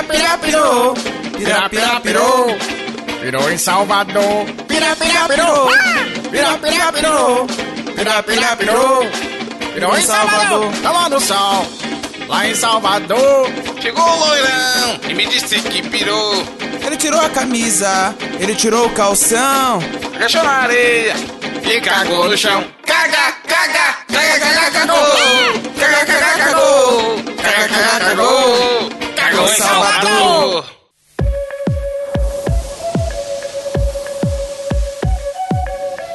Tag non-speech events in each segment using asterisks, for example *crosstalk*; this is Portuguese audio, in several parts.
Pira, pira, pirou. Pira, pira, pirou. Pirou em Salvador. Pira, pira, pirou. Pira, pira, pirou. Pira, pira, pirou. Pirou em Salvador. Tava no sol. Lá em Salvador. Chegou o loirão e me disse que pirou. Ele tirou a camisa. Ele tirou o calção. Agachou na areia e cagou no chão. Caga, caga, caga, caga, cagou. Caga, caga, cagou. Caga, caga, cagou. Em Salvador.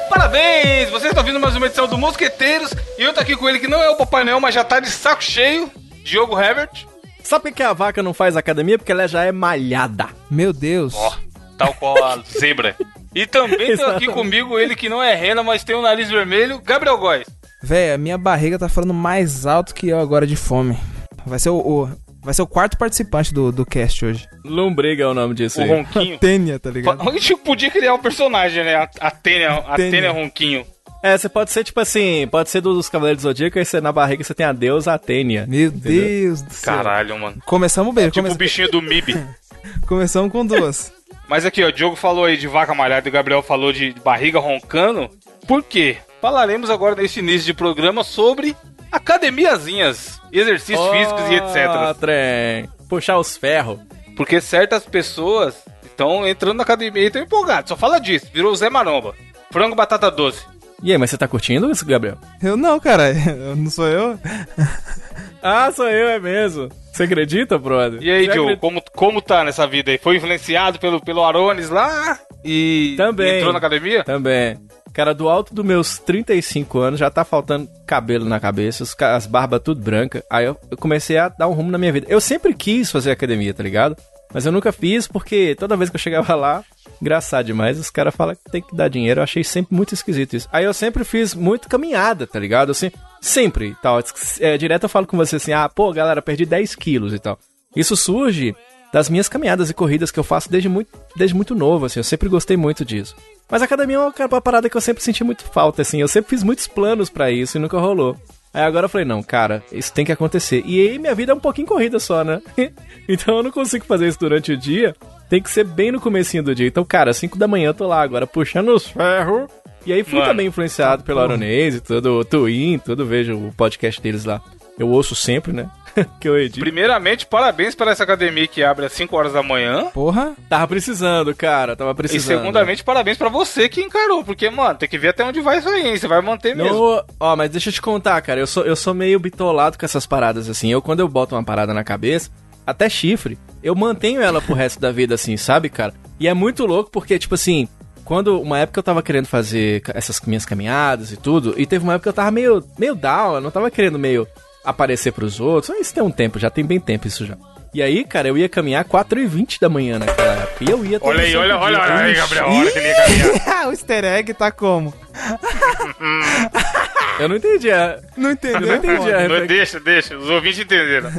Parabéns! Vocês estão ouvindo mais uma edição do Mosqueteiros e eu tô aqui com ele que não é o Papai Noel, mas já tá de saco cheio, Diogo Herbert. Sabe por que a vaca não faz academia? Porque ela já é malhada. Meu Deus. Ó, tal qual a *laughs* zebra. E também tem aqui comigo ele que não é rena, mas tem o nariz vermelho, Gabriel Góes. Véi, a minha barriga tá falando mais alto que eu agora de fome. Vai ser o, o- vai ser o quarto participante do, do cast hoje. Lombriga é o nome disso O aí. Ronquinho. *laughs* Tênia, tá ligado? A gente *laughs* podia criar um personagem, né? A, a Tênia, a Tênia. Tênia Ronquinho. É, você pode ser tipo assim, pode ser dos Cavaleiros do Zodíaco, aí você, na barriga você tem a deusa Atênia. Meu Deus do céu. Caralho, mano. Começamos bem, Tipo come- o bichinho do MIB. *laughs* começamos com duas. Mas aqui, ó, o Diogo falou aí de vaca malhada e o Gabriel falou de barriga roncando. Por quê? Falaremos agora nesse início de programa sobre academiazinhas, exercícios físicos e Ah, etc. trem. Puxar os ferros. Porque certas pessoas estão entrando na academia e estão empolgadas. Só fala disso. Virou o Zé Maromba. Frango batata doce. E aí, mas você tá curtindo isso, Gabriel? Eu não, cara. *laughs* Eu- Não sou eu. *laughs* Ah, sou eu, é mesmo. Você acredita, brother? E aí, Você Diogo, acredita? como, como tá nessa vida aí? Foi influenciado pelo, pelo Arones lá e Também. entrou na academia? Também. Cara, do alto dos meus 35 anos já tá faltando cabelo na cabeça, as barbas tudo branca. Aí eu, eu comecei a dar um rumo na minha vida. Eu sempre quis fazer academia, tá ligado? Mas eu nunca fiz porque toda vez que eu chegava lá, engraçado demais, os caras falam que tem que dar dinheiro. Eu achei sempre muito esquisito isso. Aí eu sempre fiz muito caminhada, tá ligado? Assim, sempre tal. É, direto eu falo com você assim, ah, pô, galera, perdi 10 quilos e tal. Isso surge das minhas caminhadas e corridas que eu faço desde muito, desde muito novo, assim, eu sempre gostei muito disso. Mas a academia é uma, parada que eu sempre senti muito falta, assim, eu sempre fiz muitos planos pra isso e nunca rolou. Aí agora eu falei, não, cara, isso tem que acontecer. E aí minha vida é um pouquinho corrida só, né? *laughs* então eu não consigo fazer isso durante o dia, tem que ser bem no comecinho do dia. Então, cara, 5 da manhã eu tô lá agora puxando os ferros. E aí fui Mano. também influenciado pelo Aronese, todo o Twin, tudo, vejo o podcast deles lá. Eu ouço sempre, né? *laughs* que eu edito. Primeiramente, parabéns para essa academia que abre às 5 horas da manhã. Porra. Tava precisando, cara, tava E precisando. segundamente, parabéns pra você que encarou, porque, mano, tem que ver até onde vai isso aí, hein? Você vai manter mesmo. No, ó, mas deixa eu te contar, cara, eu sou, eu sou meio bitolado com essas paradas, assim. Eu, quando eu boto uma parada na cabeça, até chifre, eu mantenho ela pro resto da vida, assim, sabe, cara? E é muito louco porque, tipo assim, quando uma época eu tava querendo fazer essas minhas caminhadas e tudo, e teve uma época que eu tava meio, meio down, eu não tava querendo meio aparecer pros outros. Isso tem um tempo, já tem bem tempo isso já. E aí, cara, eu ia caminhar 4h20 da manhã naquela época. E eu ia Olha aí, olha, olha, olha aí, Gabriel, olha que ele ia caminhar. *laughs* o easter egg tá como? *laughs* Eu não entendi a... Não entendeu? Eu não entendi a referência. deixa, deixa, os ouvintes entenderam.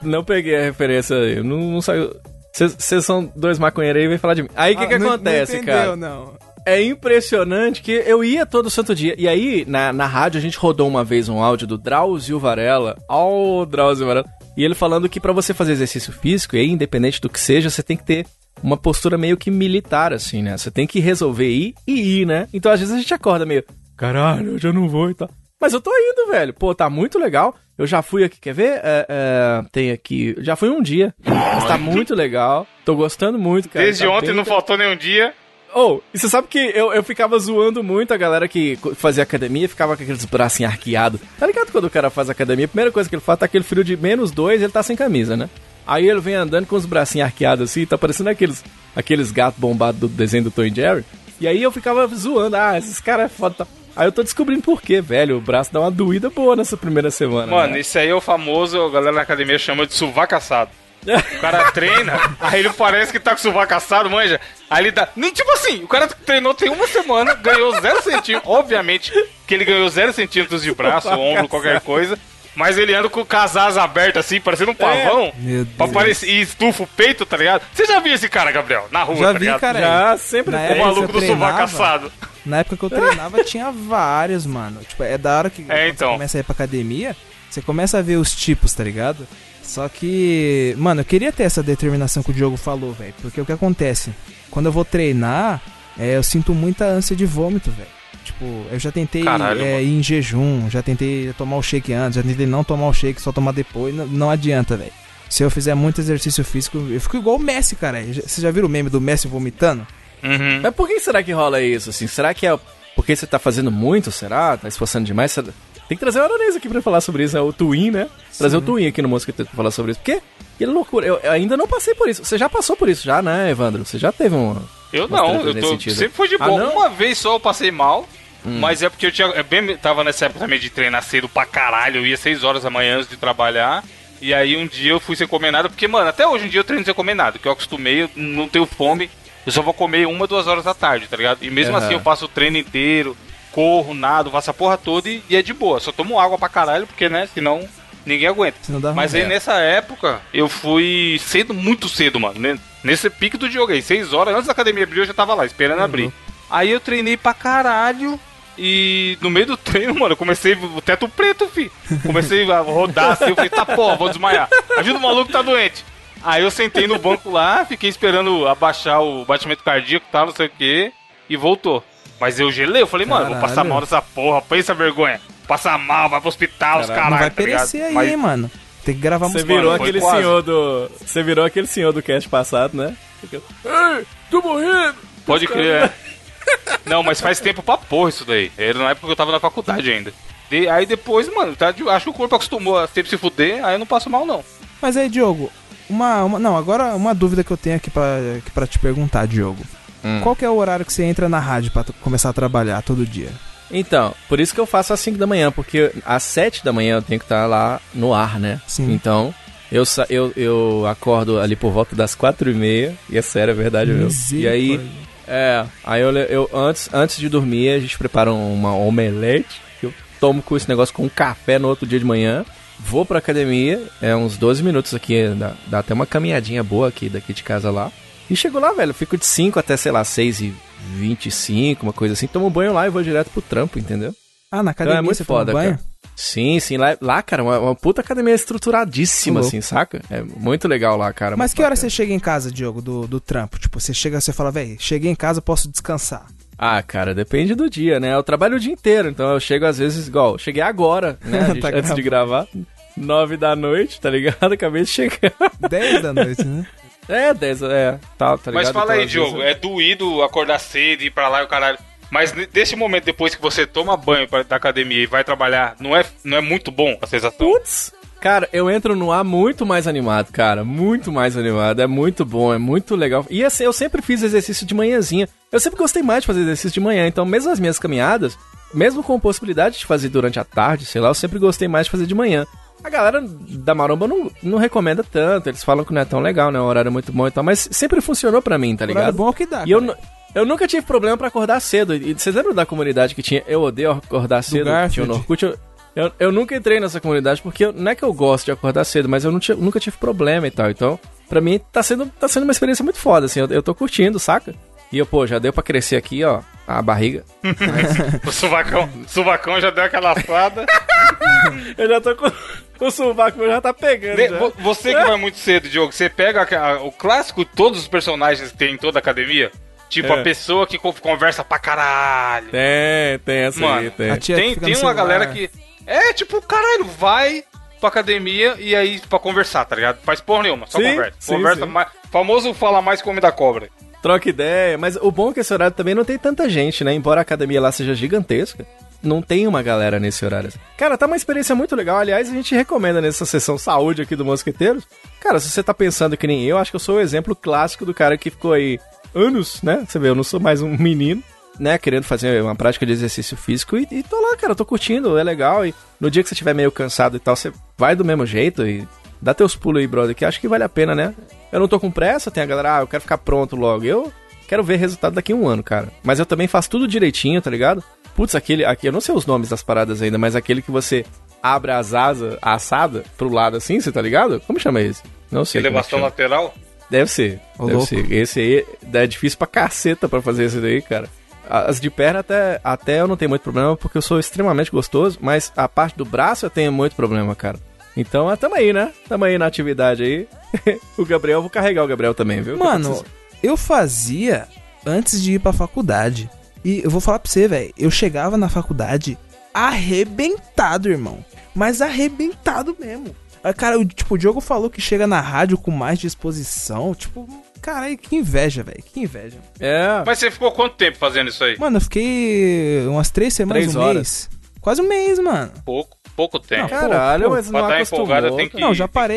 Não peguei a referência aí. Eu não, não saiu. Vocês são dois maconheiros aí e vem falar de mim. Aí o que, Ah, que não- acontece, não entendeu, cara? não. É impressionante que eu ia todo santo dia. E aí, na, na rádio, a gente rodou uma vez um áudio do Drauzio Varela. Ó, o Drauzio Varela. E ele falando que pra você fazer exercício físico, e aí, independente do que seja, você tem que ter uma postura meio que militar, assim, né? Você tem que resolver ir e ir, né? Então, às vezes, a gente acorda meio, caralho, hoje eu não vou e tal. Mas eu tô indo, velho. Pô, tá muito legal. Eu já fui aqui, quer ver? É, é, tem aqui. Já fui um dia. Mas tá muito legal. Tô gostando muito, cara. Desde Tá ontem bem não faltou nenhum dia. Oh, e você sabe que eu, eu ficava zoando muito a galera que fazia academia, ficava com aqueles bracinhos arqueados. Tá ligado quando o cara faz academia? A primeira coisa que ele faz tá aquele frio de menos dois ele tá sem camisa, né? Aí ele vem andando com os bracinhos arqueados assim, tá parecendo aqueles, aqueles gatos bombados do desenho do Tom e Jerry. E aí eu ficava zoando, ah, esses caras é foda. tá? Aí eu tô descobrindo por quê, velho. O braço dá uma doída boa nessa primeira semana. Mano, né? esse aí é o famoso, a galera na academia chama de sovaco assado. O cara treina, aí ele parece que tá com o sovaco assado, manja. Aí ele dá. Nem tipo assim, o cara treinou tem uma semana, ganhou zero centímetros. Obviamente que ele ganhou zero centímetros de braço, ombro, qualquer coisa. Mas ele anda com as asas abertas assim, parecendo um pavão. Meu Pra Deus. parecer, e estufa o peito, tá ligado? Você já viu esse cara, Gabriel? Na rua, Já tá vi, ligado? cara. Já sempre. O maluco do sovaco assado. Na época que eu treinava, *laughs* tinha vários, mano. Tipo, é da hora que quando então. você começa a ir pra academia, você começa a ver os tipos, tá ligado? Só que, mano, eu queria ter essa determinação que o Diogo falou, velho. Porque o que acontece? Quando eu vou treinar, é, eu sinto muita ânsia de vômito, velho. Tipo, eu já tentei Caralho, é, ir em jejum, já tentei tomar o shake antes, já tentei não tomar o shake, só tomar depois. Não, não adianta, velho. Se eu fizer muito exercício físico, eu fico igual o Messi, cara. Você já viu o meme do Messi vomitando? Uhum. Mas por que será que rola isso, assim? Será que é porque você tá fazendo muito, será? Tá esforçando demais? Você- Tem que trazer o Aranês aqui pra falar sobre isso, é o Twin, né? Trazer o Twin aqui no Mosqueteiro pra falar sobre isso. Porque, que loucura, eu, eu ainda não passei por isso. Você já passou por isso já, né, Evandro? Você já teve um... Eu não, eu tô, sempre foi de Ah, boa. não? Uma vez só eu passei mal, mas é porque eu tinha. Eu bem, tava nessa época também de treinar cedo pra caralho. Eu ia 6 horas da manhã antes de trabalhar. E aí um dia eu fui sem comer nada, porque, mano, até hoje em dia eu treino sem comer nada, que eu acostumei, eu não tenho fome, eu só vou comer uma, duas horas da tarde, tá ligado? E mesmo Aham. assim eu faço o treino inteiro, corro, nado, faço a porra toda e, e é de boa. Só tomo água pra caralho, porque, né, senão ninguém aguenta. Senão Mas aí nessa época, eu fui cedo, muito cedo, mano. né? Nesse pique do jogo aí, 6 horas antes da academia abrir, eu já tava lá, esperando abrir. Aí eu treinei pra caralho. E no meio do *laughs* treino, mano, eu comecei o teto preto, fi. Comecei a rodar assim, eu falei, tá porra, vou desmaiar. Ajuda o maluco que tá doente. Aí eu sentei no banco lá, fiquei esperando abaixar o batimento cardíaco tal, não sei o que, e voltou. Mas eu gelei, eu falei, mano, eu vou passar Caralho. mal nessa porra, pensa vergonha. Passar mal, vai pro hospital, os Caralho, caralho, não vai tá ligado? perecer aí, Mas- hein, mano. Tem que gravar Você virou foi aquele quase. senhor do... Você virou aquele senhor do cast passado, né? Ei, tô morrendo! Pode crer. é. *laughs* Não, mas faz tempo pra porra isso daí. Era na época que eu tava na faculdade ainda. De- aí depois, mano, tá, de- acho que o corpo acostumou a sempre se fuder, aí eu não passo mal não. Mas aí, Diogo, uma, uma- Não, agora uma dúvida que eu tenho aqui pra, aqui pra te perguntar, Diogo. Hum. Qual que é o horário que você entra na rádio pra t- começar a trabalhar todo dia? Então, por isso que eu faço às 5 da manhã, porque às 7 da manhã eu tenho que estar lá no ar, né? Sim. Então, eu, eu, eu acordo ali por volta das 4 e meia, e é sério, é verdade mesmo. E aí, é, aí eu, eu antes, antes de dormir, a gente prepara uma omelete, que eu tomo com esse negócio com um café no outro dia de manhã. Vou pra academia, é uns 12 minutos aqui, dá, dá até uma caminhadinha boa aqui daqui de casa lá. E chego lá, velho, fico de 5 até, sei lá, 6 e 25, uma coisa assim. Tomo um banho lá e vou direto pro trampo, entendeu? Ah, na academia Então é muito foda, banho? cara. Sim, sim. Lá, lá cara, uma, uma puta academia estruturadíssima, assim, saca? É muito legal lá, cara. Mas que hora você chega em casa, Diogo, do, do trampo? Tipo, você chega você fala, velho, cheguei em casa, posso descansar. Ah, cara, depende do dia, né? Eu trabalho o dia inteiro, então eu chego às vezes igual. Cheguei agora, né? *laughs* a gente- Tá antes de gravar. Nove da noite, tá ligado? *laughs* Acabei de chegar. 10 da noite, né? *laughs* É, dez, é, tá, tá ligado? Mas fala Então, aí, às Diogo, é doído acordar cedo, ir pra lá e o caralho. Mas desse momento, depois que você toma banho pra, da academia e vai trabalhar, não é, não é muito bom a sensação? Putz! Cara, eu entro no ar muito mais animado, cara. Muito mais animado. É muito bom, é muito legal. E assim, eu sempre fiz exercício de manhãzinha. Eu sempre gostei mais de fazer exercício de manhã. Então, mesmo as minhas caminhadas, mesmo com possibilidade de fazer durante a tarde, sei lá, eu sempre gostei mais de fazer de manhã. A galera da Maromba não, não recomenda tanto. Eles falam que não é tão legal, né? O horário é muito bom e tal. Mas sempre funcionou pra mim, tá Horário ligado? bom é o que dá. E eu, cara. eu nunca tive problema pra acordar cedo. E vocês lembram da comunidade que tinha Eu Odeio Acordar Cedo? Garfield. Tinha no Orkut? Eu, eu, eu nunca entrei nessa comunidade porque eu- não é que eu gosto de acordar cedo, mas eu nunca tive problema e tal. Então, pra mim, tá sendo, tá sendo uma experiência muito foda, assim. Eu, eu tô curtindo, saca? E eu, pô, já deu pra crescer aqui, ó, a barriga. *laughs* O suvacão, suvacão já deu aquela assada. Eu já tô com... O sovaco meu já tá pegando, De- já. vo- você que vai muito cedo, Diogo, você pega a- a- o clássico de todos os personagens que tem em toda a academia? Tipo, É. a pessoa que co- conversa pra caralho. Tem, tem essa aí, Mano, tem. a tia que Tem, tem no uma celular. galera que. É, tipo, caralho, vai pra academia e aí pra conversar, tá ligado? Faz porra nenhuma, só Sim, conversa. sim, conversa sim. mais. Famoso fala mais homem da cobra. Troca ideia, mas o bom é que esse horário também não tem tanta gente, né? Embora a academia lá seja gigantesca, não tem uma galera nesse horário. Cara, tá uma experiência muito legal. Aliás, a gente recomenda nessa sessão saúde aqui do Mosqueteiros. Cara, se você tá pensando que nem eu, acho que eu sou o exemplo clássico do cara que ficou aí anos, né? Você vê, eu não sou mais um menino, né? Querendo fazer uma prática de exercício físico e, e tô lá, cara, tô curtindo, é legal. E no dia que você estiver meio cansado e tal, você vai do mesmo jeito e dá teus pulos aí, brother, que acho que vale a pena, né? Eu não tô com pressa, tem a galera, ah, eu quero ficar pronto logo. Eu quero ver resultado daqui a um ano, cara. Mas eu também faço tudo direitinho, tá ligado? Putz, aquele, aqui, eu não sei os nomes das paradas ainda, mas aquele que você abre as asas, a assada, pro lado assim, você tá ligado? Como chama esse? Não sei. é Elevação lateral. Deve ser, Ô, deve louco. ser. Esse aí é difícil pra caceta pra fazer esse daí, cara. As de perna até, até eu não tenho muito problema porque eu sou extremamente gostoso, mas a parte do braço eu tenho muito problema, cara. Então, ah, tamo aí, né? Tamo aí na atividade aí. *laughs* o Gabriel, eu vou carregar o Gabriel também, viu? Mano, eu fazia antes de ir pra faculdade. E eu vou falar pra você, velho. Eu chegava na faculdade arrebentado, irmão. Mas arrebentado mesmo. Cara, o, tipo, o Diogo falou que chega na rádio com mais disposição. Tipo, caralho, que inveja, velho. Que inveja. É. Mas você ficou quanto tempo fazendo isso aí? Mano, eu fiquei umas três semanas, Três um horas. mês. Quase um mês, mano. Pouco, pouco tempo. Não, Caralho, pô, mas pra não empolgado acostumou. tem que, Não, já parei.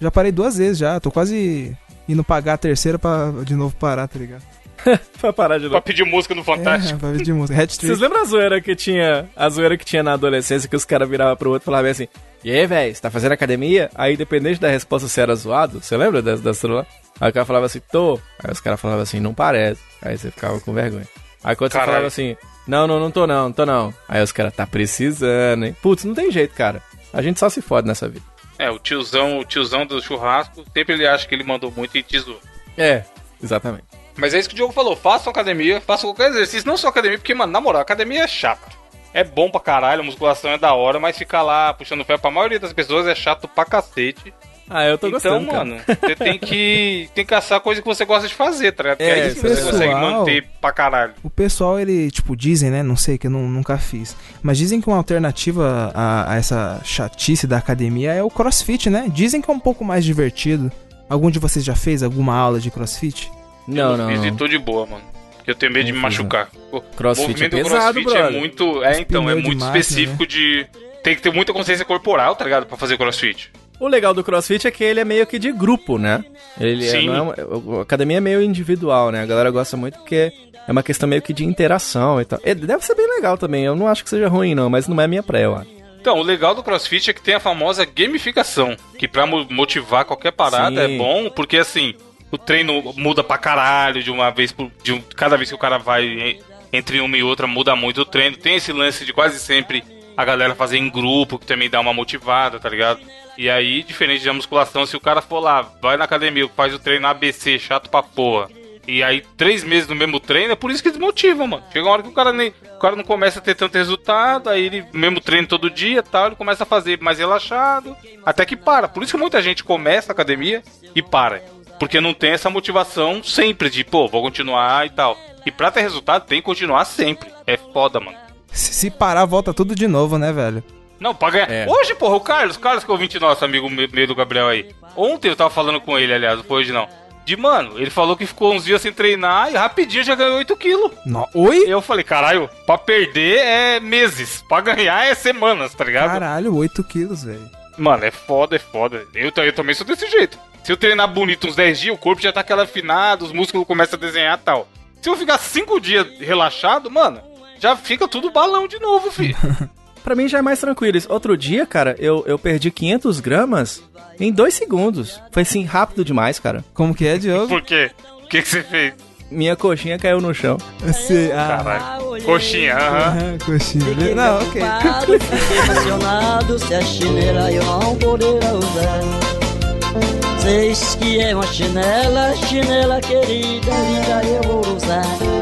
Já parei duas vezes já. Tô quase indo pagar a terceira pra de novo parar, tá ligado? *laughs* Pra parar de Pra novo. pedir música no É, Fantástico. pra ver de música. Vocês lembram a zoeira que tinha, a zoeira que tinha na adolescência que os caras viravam pro outro e falavam assim: E aí, velho, você tá fazendo academia? Aí, dependente da resposta, se era zoado. Você lembra dessa, dessa lá? Aí o cara falava assim: Tô. Aí os caras falavam assim: Não parece. Aí você ficava com vergonha. Aí quando você Caralho. falava assim: Não, não, não tô não, não tô não. Aí os caras, tá precisando, hein? Putz, não tem jeito, cara. A gente só se fode nessa vida. É, o tiozão, o tiozão do churrasco, sempre ele acha que ele mandou muito e te zoou. É, exatamente. Mas é isso que o Diogo falou, façam academia, façam qualquer exercício, não só academia, porque, mano, na moral, academia é chato. É bom pra caralho, a musculação é da hora, mas ficar lá puxando ferro pra maioria das pessoas é chato pra cacete. Ah, eu tô então, gostando, cara. mano, você tem que, tem que caçar coisa que você gosta de fazer, tá ligado? Porque É, aí sim você pessoal- consegue manter pra caralho. O pessoal, ele, tipo, dizem, né? Não sei, que eu nu- nunca fiz. Mas dizem que uma alternativa a, a essa chatice da academia é o crossfit, né? Dizem que é um pouco mais divertido. Algum de vocês já fez alguma aula de crossfit? Não, eu não. fiz e tô de boa, mano. Porque eu tenho medo de me machucar. O Crossfit é pesado, crossfit é brother. muito. É, Os então, é pneus de muito máquina, específico de. Tem que ter muita consciência corporal, tá ligado? Pra fazer crossfit. O legal do CrossFit é que ele é meio que de grupo, né? Ele é, não é uma- a academia é meio individual, né? A galera gosta muito porque é uma questão meio que de interação e tal. É, deve ser bem legal também. Eu não acho que seja ruim, não, mas não é minha praia, acho. Então, o legal do CrossFit é que tem a famosa gamificação, que pra mo- motivar qualquer parada Sim. é bom, porque assim, o treino muda pra caralho de uma vez por de um- cada vez que o cara vai en- entre uma e outra muda muito o treino. Tem esse lance de quase sempre a galera fazer em grupo, que também dá uma motivada, tá ligado? E aí, diferente da musculação, se o cara for lá, vai na academia, faz o treino ABC, chato pra porra. E aí, três meses no mesmo treino, é por isso que desmotiva, mano. Chega uma hora que o cara nem. O cara não começa a ter tanto resultado, aí ele, mesmo treino todo dia tal, ele começa a fazer mais relaxado, até que para. Por isso que muita gente começa a academia e para. Porque não tem essa motivação sempre de, pô, vou continuar e tal. E pra ter resultado, tem que continuar sempre. É foda, mano. Se, se parar, volta tudo de novo, né, velho? Não, pra ganhar. É. Hoje, porra, o Carlos, Carlos que é ouvinte nosso, amigo me- meio do Gabriel aí. Ontem eu tava falando com ele, aliás, não foi hoje não. De, mano, ele falou que ficou uns dias sem treinar e rapidinho já ganhou 8 quilos. No... Oi? Eu falei, caralho, pra perder é meses, pra ganhar é semanas, tá ligado? Caralho, 8 quilos, velho. Mano, é foda, é foda. Eu, eu também sou desse jeito. Se eu treinar bonito uns 10 dias, o corpo já tá aquela afinado, os músculos começam a desenhar e tal. Se eu ficar 5 dias relaxado, mano, já fica tudo balão de novo, filho. *laughs* Pra mim já é mais tranquilo. Outro dia, cara, eu, eu perdi 500 gramas em dois segundos. Foi assim, rápido demais, cara. Como que é, Diogo? Por quê? O que, que você fez? Minha coxinha caiu no chão. Você... Ah, Caralho. Coxinha, aham. aham, coxinha. Fiquei Não, ok. *laughs* emocionado se a chinela eu não poderá usar. Seis que é uma chinela, chinela querida, linda eu vou usar.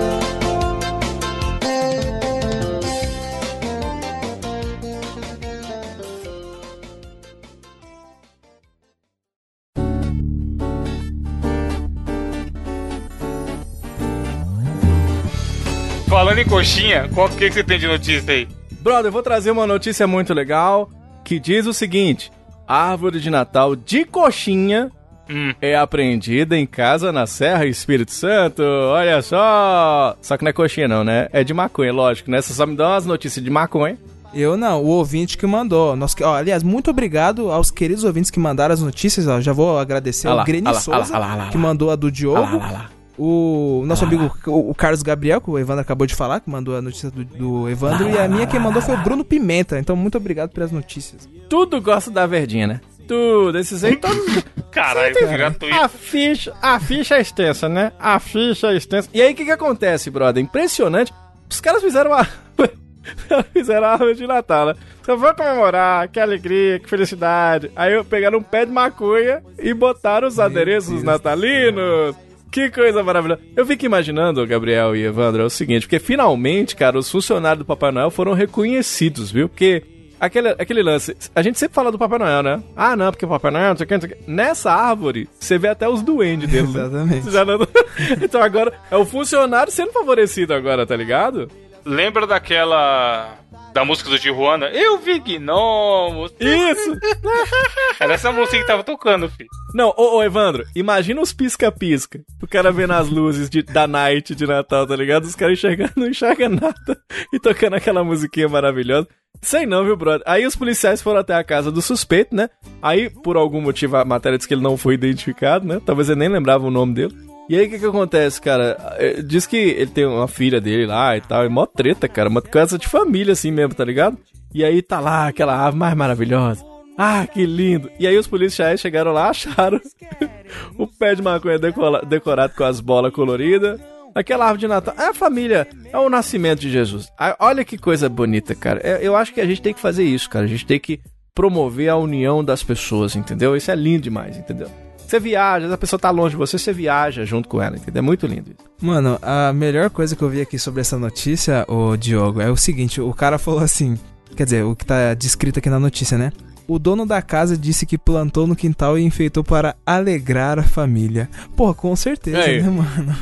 Falando em coxinha, qual que, que você tem de notícia aí? Brother, eu vou trazer uma notícia muito legal que diz o seguinte: árvore de Natal de coxinha Hum. é apreendida em casa na Serra Espírito Santo. Olha só! Só que não é coxinha, não, né? É de maconha, lógico, né? Você só me dá umas notícias de maconha. Eu não, o ouvinte que mandou. Nós, ó, aliás, muito obrigado aos queridos ouvintes que mandaram as notícias. Ó, já vou agradecer Ah lá, ao Greni ah lá, Souza, ah lá, lá, lá, que mandou a do Diogo. Ah. O nosso amigo, o, Carlos Gabriel, que o Evandro acabou de falar, que mandou a notícia do, do Evandro. e a minha quem mandou foi o Bruno Pimenta. Então, muito obrigado pelas notícias. Tudo gosta da verdinha, né? Tudo, esses aí todos. *laughs* Caralho, gratuito. A ficha, a ficha é extensa, né? A ficha é extensa. E aí, o que que acontece, brother? Impressionante. Os caras fizeram uma... *laughs* fizeram a árvore de Natal, né? Só vou comemorar, que alegria, que felicidade. Aí eu pegaram um pé de maconha e botaram os adereços Deus. natalinos. Que coisa maravilhosa. Eu fico imaginando, Gabriel e Evandro, é o seguinte, porque finalmente, cara, os funcionários do Papai Noel foram reconhecidos, viu? Porque aquele, aquele lance. A gente sempre fala do Papai Noel, né? Ah, não, porque o Papai Noel, não sei o que, não sei o que. Nessa árvore, você vê até os duendes dele. né? *laughs* Exatamente. Não- *laughs* então agora, é o funcionário sendo favorecido agora, tá ligado? Lembra daquela. Da música do Tijuana? Eu vi gnomos. Isso! *laughs* Era essa música que tava tocando, filho. Não, ô, ô Evandro, imagina os pisca-pisca. O cara vendo as luzes de, da night de Natal, tá ligado? Os caras enxergando, não enxergam nada. E tocando aquela musiquinha maravilhosa. Sei não, viu, brother? Aí os policiais foram até a casa do suspeito, né? Aí, por algum motivo, a matéria diz que ele não foi identificado, né? Talvez ele nem lembrava o nome dele. E aí, o que que acontece, cara? Eh, Diz que ele tem uma filha dele lá e tal. É mó treta, cara. Uma coisa de família, assim mesmo, tá ligado? E aí tá lá aquela ave mais maravilhosa. Ah, que lindo! E aí os policiais chegaram lá, *laughs* acharam o pé de maconha decorado com as bolas coloridas. Aquela árvore de Natal. É a família, é o nascimento de Jesus. Ah, Olha que coisa bonita, cara. É, Eu acho que a gente tem que fazer isso, cara. A gente tem que promover a união das pessoas, entendeu? Isso é lindo demais, entendeu? Você viaja, a pessoa tá longe de você, você viaja junto com ela, entendeu? É muito lindo isso. Mano, a melhor coisa que eu vi aqui sobre essa notícia, ô Diogo, é o seguinte: o cara falou assim. Quer dizer, o que tá descrito aqui na notícia, né? O dono da casa disse que plantou no quintal e enfeitou para alegrar a família. Porra, com certeza, né, mano?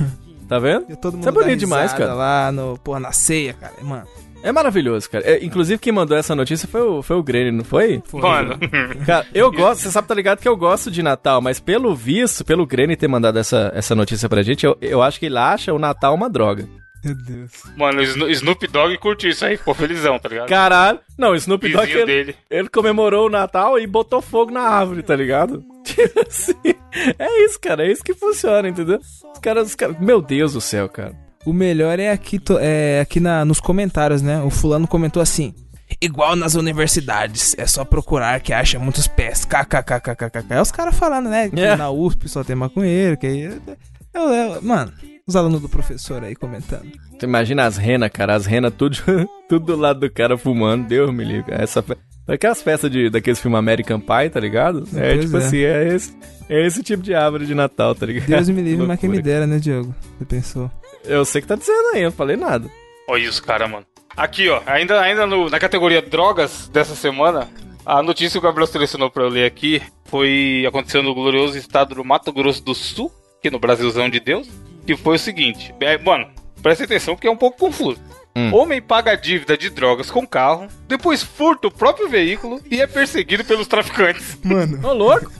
Tá vendo? E todo mundo Isso é bonito demais, cara. lá no, porra, na ceia, cara. Mano, É maravilhoso, cara. É, inclusive, quem mandou essa notícia foi o, foi o Grêmio, não foi? Mano, *laughs* Cara, eu gosto, você sabe, tá ligado que eu gosto de Natal, mas pelo visto, pelo Grêmio ter mandado essa, essa notícia pra gente, eu, eu acho que ele acha o Natal uma droga. meu Deus. mano, o Sno- Snoop Dogg curtiu isso aí, ficou felizão, tá ligado? Caralho. Não, o Snoop Dogg, ele, dele. ele comemorou o Natal e botou fogo na árvore, tá ligado? *laughs* Tipo assim, é isso, cara, é isso que funciona, entendeu? Os caras, os caras, meu Deus do céu, cara. O melhor é aqui, é aqui na, nos comentários, né? O fulano comentou assim: Igual nas universidades, é só procurar que acha muitos pés. KKKKKK. É os caras falando, né? Que É. na USP só tem maconheiro, que aí. Eu, eu- mano, os alunos do professor aí comentando. Tu imagina as renas, cara, as renas tudo, *laughs* tudo do lado do cara fumando, Deus me livre. Essa fe... Aquelas festas de, daqueles filmes American Pie, tá ligado? É Pois tipo é. assim, é esse, é esse tipo de árvore de Natal, tá ligado? Deus me *laughs* livre, mas quem me dera, né, Diogo? Você pensou? Eu sei que tá dizendo aí, eu não falei nada. Olha isso, cara, mano. Aqui, ó, ainda, ainda no- na categoria drogas dessa semana, a notícia que o Gabriel selecionou pra eu ler aqui foi aconteceu no glorioso estado do Mato Grosso do Sul, aqui no Brasilzão de Deus, que foi o seguinte. É, mano, presta atenção porque é um pouco confuso. Hum. Homem paga dívida de drogas com carro, depois furta o próprio veículo e é perseguido pelos traficantes. Mano, Ô, louco!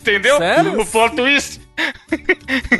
Entendeu? Sério? O plot twist.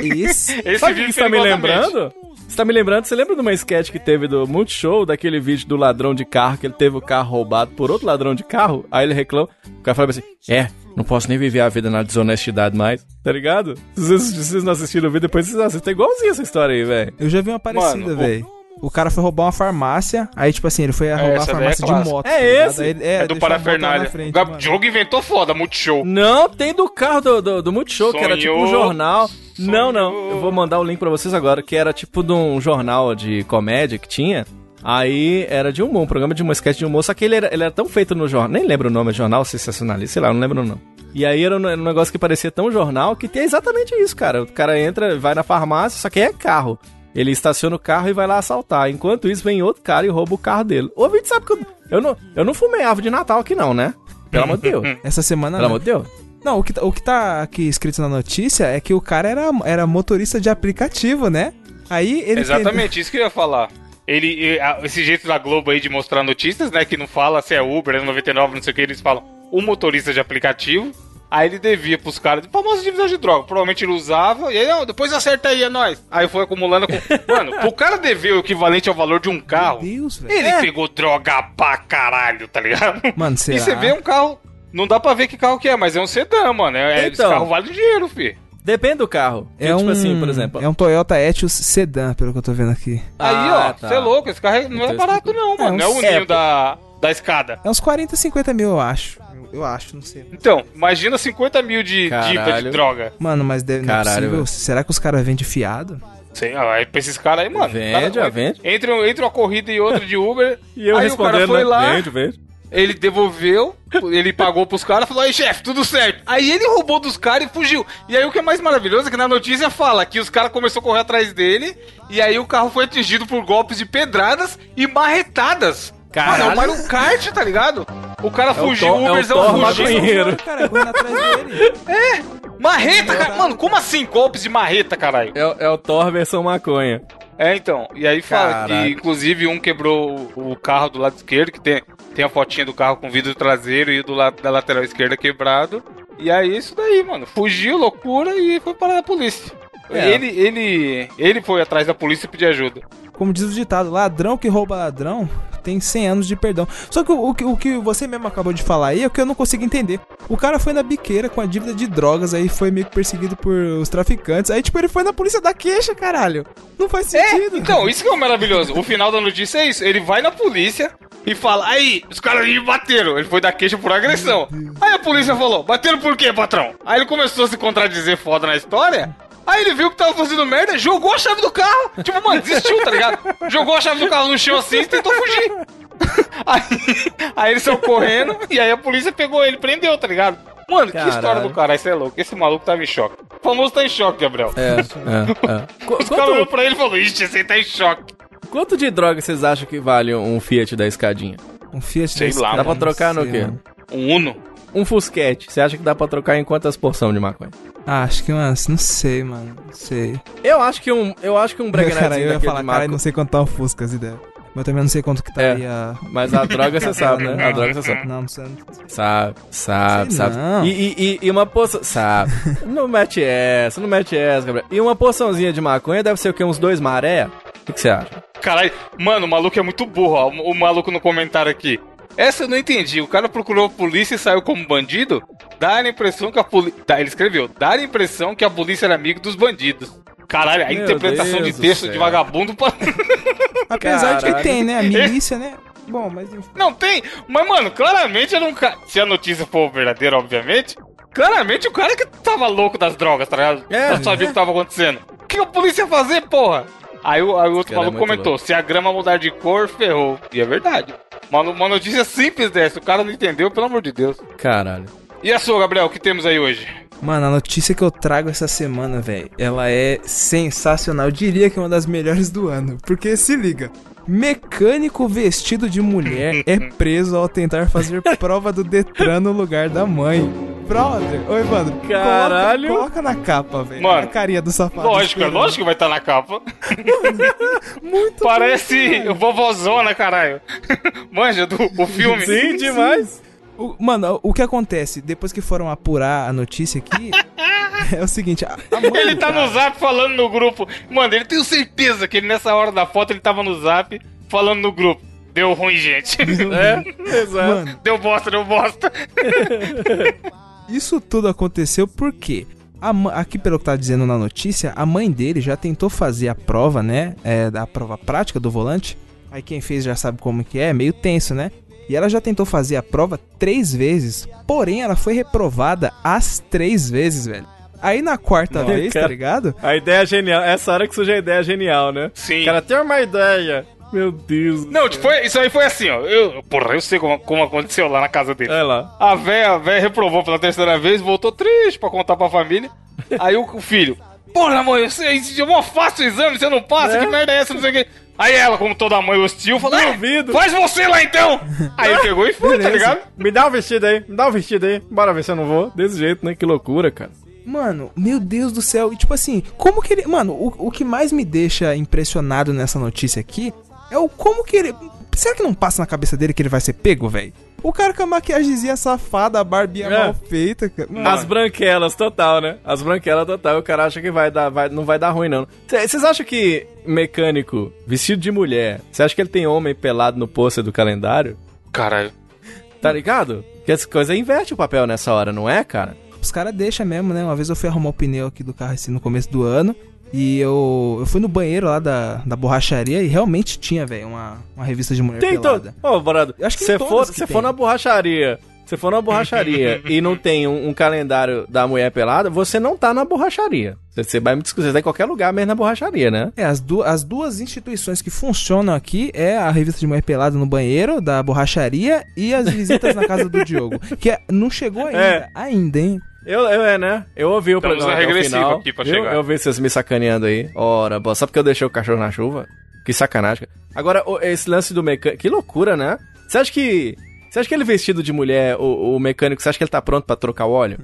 esse. *laughs* Esse Sabe que vídeo você tá me foi lembrando? Você tá me lembrando? Você lembra de uma sketch que teve do Multishow, daquele vídeo do ladrão de carro, que ele teve o carro roubado por outro ladrão de carro? Aí ele reclama, o cara fala assim, é, não posso nem viver a vida na desonestidade mais, tá ligado? Se vocês, vocês não assistiram o vídeo, depois vocês assistem. É igualzinho essa história aí, velho. Eu já vi uma parecida, o- velho. O cara foi roubar uma farmácia, aí, tipo assim, ele foi roubar a é farmácia de clássica. moto. É tá esse? Ele- É, do moto lá Parafernália. na frente, O. Diogo inventou foda, Multishow. Não, tem do carro do, do, do Multishow, que era tipo um Sonhou, jornal. Não, não, sonhou. eu vou mandar o link pra vocês agora, que era tipo de um jornal de comédia que tinha. Aí era de humor, um programa de uma sketch de humor, só que ele era, ele era tão feito no jornal, nem lembro o nome, é jornal sensacionalista, sei lá, não lembro não. E aí era um, era um negócio que parecia tão jornal que tem exatamente isso, cara. O cara entra, vai na farmácia, só que é carro. Ele estaciona o carro e vai lá assaltar. Enquanto isso, vem outro cara e rouba o carro dele. Ô, Vitor, sabe que eu, eu, não, eu não fumei árvore de Natal aqui não, né? Pelo amor de Deus. *laughs* Essa semana. Pelo não. amor de Deus. Não, o que, tá- o que tá aqui escrito na notícia é que o cara era, era motorista de aplicativo, né? Aí ele. Exatamente, isso que eu ia falar. Ele, esse jeito da Globo aí de mostrar notícias, né? Que não fala se é Uber, é 99, não sei o que, eles falam o motorista de aplicativo. Aí ele devia pros caras, famosa dívida de droga. Provavelmente ele usava, e aí, não, depois acerta aí, é nóis. Aí foi acumulando. Com... *laughs* Mano, pro cara dever o equivalente ao valor de um carro, Meu Deus, velho. ele pegou droga pra caralho, tá ligado? Mano, será? E você vê um carro. Não dá pra ver que carro que é, mas é um sedã, mano. É, Esse Então. carro vale dinheiro, fi. Depende do carro. É tipo um, assim, por exemplo. É um Toyota Etios Sedan, pelo que eu tô vendo aqui. Aí, Ah, ó, tá. você é louco, esse carro é- não é Então, barato, não, mano. Não é o é, ninho pô. da, da escada. É uns 40, 50 mil, eu acho. Eu, eu acho, não sei. Então, imagina 50 mil de dívida de droga. Mano, mas deve, não é Caralho. Será que os caras vendem fiado? Sei, ó, aí pra esses caras aí, mano. Vende, cara, vende. Entre, entre uma corrida e outra de Uber. *laughs* E eu aí o cara respondendo, foi né? lá, Vende, vende. ele devolveu, ele pagou pros caras falou: aí, chefe, tudo certo. Aí ele roubou dos caras e fugiu. E aí o que é mais maravilhoso é que na notícia fala que os caras começaram a correr atrás dele. E aí o carro foi atingido por golpes de pedradas e marretadas. Mano, é o Mario Kart, tá ligado? O cara É o fugiu, o é o Uberzão Thor fugiu. Cara, atrás dele. Marreta, cara. Mano, como assim golpes de marreta, caralho? É, é o Thor versão maconha. É, então. E aí fala Caraca. que, inclusive, um quebrou o carro do lado esquerdo, que tem, tem a fotinha do carro com vidro traseiro e o do lado da lateral esquerda quebrado. E aí, isso daí, mano. Fugiu, loucura, e foi parar na polícia. É. Ele, ele, ele foi atrás da polícia e pedir ajuda. Como diz o ditado, ladrão que rouba ladrão tem 100 anos de perdão. Só que o, o que- o que você mesmo acabou de falar aí é o que eu não consigo entender. O cara foi na biqueira com a dívida de drogas, aí foi meio que perseguido por os traficantes. Aí, tipo, ele foi na polícia da queixa, caralho. Não faz sentido. Então, isso que é o maravilhoso. O final da notícia é isso. Ele vai na polícia e fala: Aí, os caras me bateram. Ele foi dar queixa por agressão. Aí a polícia falou: Bateram por quê, patrão? Aí ele começou a se contradizer foda na história. Aí ele viu que tava fazendo merda, jogou a chave do carro. Tipo, mano, desistiu, tá ligado? Jogou a chave do carro no chão assim e tentou fugir. *laughs* Aí, aí ele saiu correndo e aí a polícia pegou ele, prendeu, tá ligado? Mano, que Caralho. história do cara, isso é louco. Esse maluco tava em choque. O famoso tá em choque, Gabriel. É, é, é. Os caras olhou pra ele e falou: Ixi, esse aí tá em choque. quanto de droga vocês acham que vale um Fiat da escadinha? Um Fiat Sei lá, cara, Dá pra trocar no quê? mano. Um Uno. Um Fusquete, você acha que dá pra trocar em quantas porções de maconha? Ah, acho que umas. Não sei, mano. Não sei. Eu acho que um, eu acho que um cara, eu ia falar, cara, não sei quanto tá o Fusca as ideias. Mas eu também não sei quanto que tá É. aí a. Mas a droga você *laughs* sabe, né? A droga você sabe. Não, não sei. Sabe, sabe, Sei sabe. não. E, e, e, e uma poção. Sabe. *laughs* não mete essa, não mete essa, Gabriel. E uma poçãozinha de maconha deve ser o quê? Uns dois maré? O que, que você acha? Caralho, mano, o maluco é muito burro, ó. O maluco no comentário aqui. Essa eu não entendi. O cara procurou a polícia e saiu como bandido? Dá a impressão que a polícia. Ele escreveu: dá a impressão que a polícia era amigo dos bandidos. Caralho, a Meu interpretação Deus de texto de vagabundo. Pra... *laughs* Apesar de que tem, né? A milícia, né? Bom, mas enfim. Não tem. Mas, mano, claramente um cara. Se a notícia for verdadeira, obviamente. Claramente o cara que tava louco das drogas, tá ligado? É. Não sabia o que tava acontecendo. O que a polícia ia fazer, porra? Aí, o- aí o outro é maluco muito comentou: se a grama mudar de cor, ferrou. E é verdade. Uma, uma notícia simples dessa, o cara não entendeu, pelo amor de Deus. Caralho. E a sua, Gabriel, o que temos aí hoje? Mano, a notícia que eu trago essa semana, velho, ela é sensacional. Eu diria que é uma das melhores do ano. Porque se liga. Mecânico vestido de mulher é preso ao tentar fazer prova do Detran no lugar da mãe. Brother, oi, mano. coloca- Caralho. Coloca, na capa, velho. Mano, a carinha do safado. lógico, é esperando. lógico que vai estar na capa. *laughs* Muito Parece o vovozona, caralho. *laughs* Manja do o filme. Sim, demais. O- mano, o que acontece? Depois que foram apurar a notícia aqui, *laughs* é o seguinte: a, a mãe Ele tá cara- no zap falando no grupo. Mano, ele tenho certeza que ele nessa hora da foto ele tava no zap falando no grupo. Deu ruim, gente. É, exato. Mano, Deu bosta, deu bosta. Isso tudo aconteceu porque, a aqui pelo que tá dizendo na notícia, a mãe dele já tentou fazer a prova, né? É, da prova prática do volante. Aí quem fez já sabe como que é, meio tenso, né? E ela já tentou fazer a prova três vezes, porém ela foi reprovada as três vezes, velho. Aí na quarta Nossa, vez, tá cara. ligado? A ideia é genial. Essa hora que surge a ideia genial, né? Sim. Cara, tem uma ideia. Meu Deus. Não, céu. tipo, foi- isso aí foi assim, ó. Eu, porra, eu sei como, como aconteceu lá na casa dele. Olha lá. A véia, a véia reprovou pela terceira vez, voltou triste pra contar pra família. Aí o, o filho, porra, mãe, eu sei, é mó fácil o exame, você não passa, É. que merda é essa, não sei o quê. Aí ela, como toda mãe hostil, falou, "É, Duvido." faz você lá então. Aí pegou e foi, tá ligado? Me dá um vestido aí, me dá um vestido aí. Bora ver se eu não vou. Desse jeito, né? Que loucura, cara. Mano, meu Deus do céu. E tipo assim, como que ele. Mano, o, o que mais me deixa impressionado nessa notícia aqui é o como que ele. Será que não passa na cabeça dele que ele vai ser pego, velho? O cara com a maquiagemzinha safada, a barbinha É. mal feita, cara. Mano, As branquelas, total, né? As branquelas, total. O cara acha que vai dar, vai, não vai dar ruim, não. Cê- Vocês acham que mecânico vestido de mulher, você acha que ele tem homem pelado no pôster do calendário? Caralho. Tá ligado? Que essa coisa inverte o papel nessa hora, não é, cara? Os caras deixam mesmo, né? Uma vez eu fui arrumar o pneu aqui do carro assim no começo do ano. E eu, eu fui no banheiro lá da, da borracharia e realmente tinha, velho, uma, uma revista de mulher Tem pelada. Ô, Borado, Eu acho que você for, que for na borracharia, você for na borracharia *laughs* e não tem um, um calendário da mulher pelada, você não tá na borracharia. Você, você vai me discutir, você tá em qualquer lugar, mesmo na borracharia, né? É, as, du as duas instituições que funcionam aqui é a revista de mulher pelada no banheiro, da borracharia, e as visitas na casa do *laughs* Diogo. Que é- não chegou ainda, É. ainda, hein? Eu, eu é, né? Eu ouvi o Estamos programa na até o regressiva final. aqui pra viu? chegar. Eu vi vocês me sacaneando aí. Ora, boa, só porque eu deixei o cachorro na chuva. Que sacanagem. Agora, esse lance do mecânico... Que loucura, né? Você acha que Você acha que ele vestido de mulher, o, o mecânico, você acha que ele tá pronto pra trocar o óleo?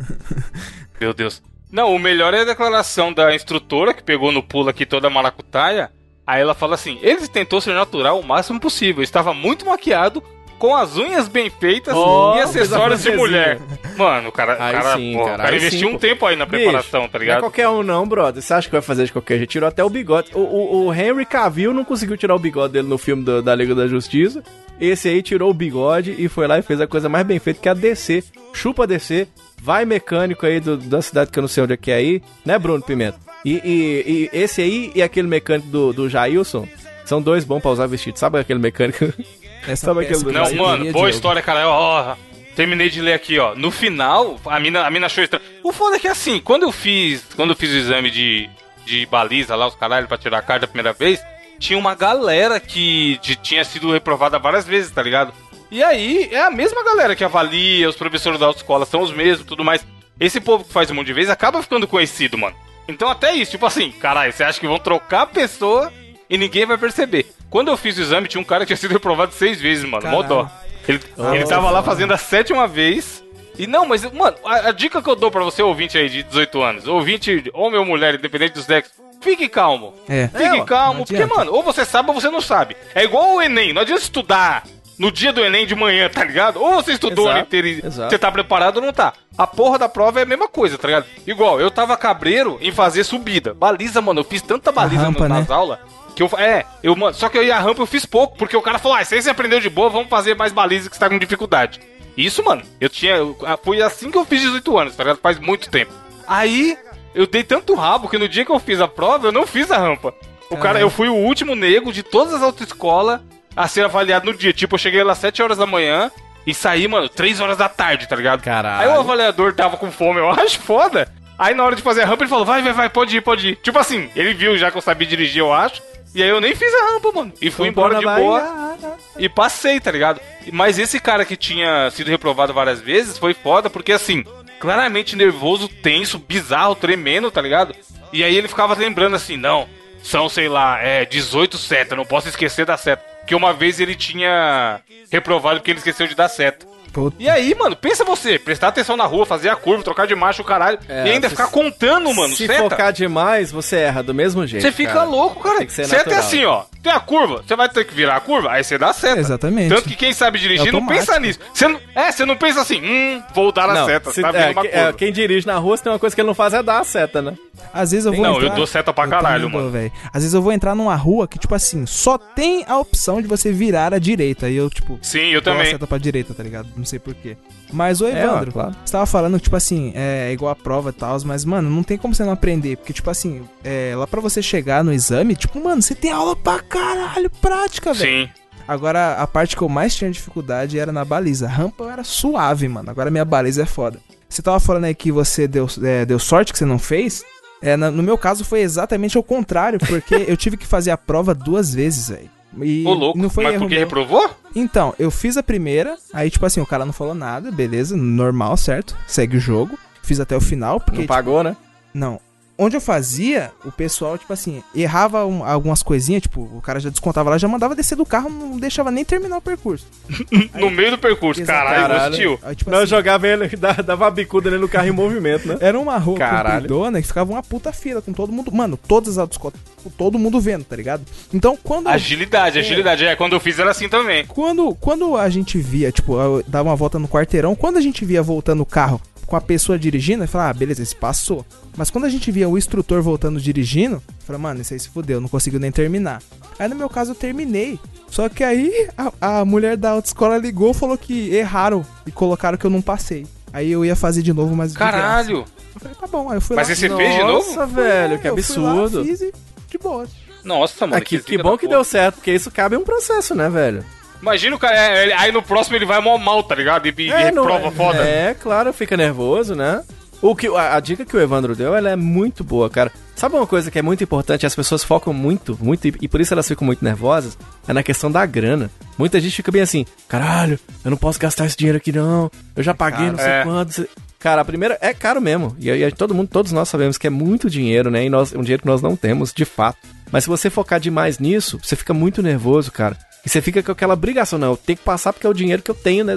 *laughs* Meu Deus. Não, o melhor é a declaração da instrutora que pegou no pulo aqui toda a maracutaia. Aí ela fala assim: ele tentou ser natural o máximo possível, estava muito maquiado, com as unhas bem feitas Oh, e acessórios de mulher. Mano, o cara, Aí cara, sim, o cara, cara investiu sim, um tempo aí na preparação, tá Não é ligado? qualquer um não, brother. Você acha que vai fazer de qualquer jeito? Tirou até o bigode. O, o, o Henry Cavill não conseguiu tirar o bigode dele no filme do- da Liga da Justiça. Esse aí tirou o bigode e foi lá e fez a coisa mais bem feita, que é a DC. Chupa a DC. Vai mecânico aí do- da cidade que eu não sei onde é que é aí. Né, Bruno Pimenta? E, e- e esse aí e aquele mecânico do, do Jailson são dois bons pra usar vestido. Sabe aquele mecânico? *laughs* Essa Sabe aquele- que Não, mano, boa Diogo. história, cara. Ó, ó, terminei de ler aqui, ó. No final, a mina, a mina achou estranho. O foda é que assim, quando eu fiz, quando eu fiz o exame de, de baliza lá, os caralho, pra tirar a carta a primeira vez, tinha uma galera que de- tinha sido reprovada várias vezes, tá ligado? E aí, é a mesma galera que avalia, os professores da autoescola são os mesmos, tudo mais. Esse povo que faz um monte de vezes acaba ficando conhecido, mano. Então até isso, tipo assim, caralho, você acha que vão trocar a pessoa e ninguém vai perceber. Quando eu fiz o exame, tinha um cara que tinha sido reprovado seis vezes, mano. Mó dó. Ele, ele tava lá fazendo a sétima vez. E não, mas, mano, a, a dica que eu dou pra você, ouvinte aí de 18 anos, ouvinte, homem ou mulher, independente dos sexos, fique calmo. É. Fique É, ó, calmo, porque, mano, ou você sabe ou você não sabe. É igual o Enem, não adianta estudar no dia do Enem de manhã, tá ligado? Ou você estudou Exato, inteiro e exato. você tá preparado ou não tá. A porra da prova é a mesma coisa, tá ligado? Igual, eu tava cabreiro em fazer subida. Baliza, mano, eu fiz tanta baliza rampa, nas né? aulas que eu. É, eu, só que eu ia a rampa eu fiz pouco, porque o cara falou, ah, aí você aprendeu de boa, vamos fazer mais baliza que você tá com dificuldade. Isso, mano, eu tinha. eu- foi assim que eu fiz 18 anos, tá ligado? Faz muito tempo. Aí, eu dei tanto rabo que no dia que eu fiz a prova, eu não fiz a rampa. O cara, eu fui o último nego de todas as autoescolas a ser avaliado no dia. Tipo, eu cheguei lá às 7 horas da manhã e saí, mano, 3 horas da tarde, tá ligado? Caralho. Aí o avaliador tava com fome, eu *laughs* acho foda. Aí na hora de fazer a rampa, ele falou: vai, vai, vai, pode ir, pode ir. Tipo assim, ele viu já que eu sabia dirigir, eu acho. E aí eu nem fiz a rampa, mano. E fui embora de boa e passei, tá ligado? Mas esse cara que tinha sido reprovado várias vezes foi foda, porque assim, claramente nervoso, tenso, bizarro, tremendo, tá ligado? E aí ele ficava lembrando assim, não, são, sei lá, é 18 setas, não posso esquecer da seta. Porque uma vez ele tinha reprovado porque ele esqueceu de dar seta. Puta. E aí, mano, pensa você, prestar atenção na rua, fazer a curva, trocar de marcha o caralho, É, e ainda ficar contando, mano, Se seta. focar demais, você erra do mesmo jeito. Você fica cara. louco, cara. Tem que ser Seta é assim, ó. Tem a curva, você vai ter que virar a curva, aí você dá a seta. Exatamente. Tanto que quem sabe dirigir É não pensa nisso. Você não, é, você não pensa assim, hum, vou dar a Não, seta, se- tá é, uma que- curva. é, quem dirige na rua, se tem uma coisa que ele não faz é dar a seta, né? Às vezes eu vou Não, entrar... eu dou seta pra Eu caralho, dou, mano. velho. Às vezes eu vou entrar numa rua que, tipo assim, só tem a opção de você virar à direita. E eu, tipo, Sim, eu dou a também. seta pra direita, tá ligado? Não sei porquê. Mas, ô É, Evandro, ó, claro. você tava falando, tipo assim, é igual a prova e tal, mas, mano, não tem como você não aprender. Porque, tipo assim, é, lá pra você chegar no exame, tipo, mano, você tem aula pra caralho, prática, velho. Sim. Agora, a parte que eu mais tinha dificuldade era na baliza. A rampa eu era suave, mano. Agora minha baliza é foda. Você tava falando aí que você deu, é, deu sorte que você não fez. É, na- no meu caso foi exatamente o contrário, porque *laughs* eu tive que fazer a prova duas vezes, velho. E Ô, louco, não foi mas erro porque meu. reprovou? Então, eu fiz a primeira, aí tipo assim, o cara não falou nada, beleza, normal, certo? Segue o jogo. Fiz até o final, porque Não pagou, né? não. Onde eu fazia, o pessoal, tipo assim, errava um- algumas coisinhas, tipo, o cara já descontava lá, já mandava descer do carro, não deixava nem terminar o percurso. *laughs* no meio do percurso, caralho, Caralho. hostil. Aí, tipo Não, eu assim, jogava ele, *laughs* dava dava uma bicuda nele no carro em movimento, né? era uma rua Caralho. compridona que ficava uma puta fila com todo mundo. Mano, todas as autoescolas, todo mundo vendo, tá ligado? Então, quando. Agilidade, agilidade. É, quando eu fiz era assim também. Quando, quando a gente via, tipo, eu dava uma volta no quarteirão, quando a gente via voltando o carro com a pessoa dirigindo, eu falava, ah, beleza, esse passou. Mas quando a gente via o instrutor voltando dirigindo, eu falava, mano, esse aí se fudeu, não conseguiu nem terminar. Aí no meu caso eu terminei. Só que aí a, a mulher da autoescola ligou e falou que erraram e colocaram que eu não passei. Aí eu ia fazer de novo, mas. de graça. Caralho. Eu falei, tá bom, aí eu fui Mas lá. você fez de novo? Nossa, velho, que Eu fui lá, absurdo. fiz e de boa. Nossa, mano. Ah, que, que bom que porra. deu certo, porque isso cabe um processo, né, velho? Imagina o cara, é, aí no próximo ele vai mó mal, tá ligado? E, e não- reprova foda. É, claro, fica nervoso, né? O que, a, a dica que o Evandro deu, ela é muito boa, cara. Sabe uma coisa que é muito importante, as pessoas focam muito, muito, e, e por isso elas ficam muito nervosas, é na questão da grana. Muita gente fica bem assim, caralho, eu não posso gastar esse dinheiro aqui não, eu já paguei não sei É. quanto. sei-" Cara, a primeira é caro mesmo, e, aí todo mundo, todos nós sabemos que é muito dinheiro, né, e nós, um dinheiro que nós não temos, de fato. Mas se você focar demais nisso, você fica muito nervoso, cara. E você fica com aquela obrigação, não, eu tenho que passar porque é o dinheiro que eu tenho, né?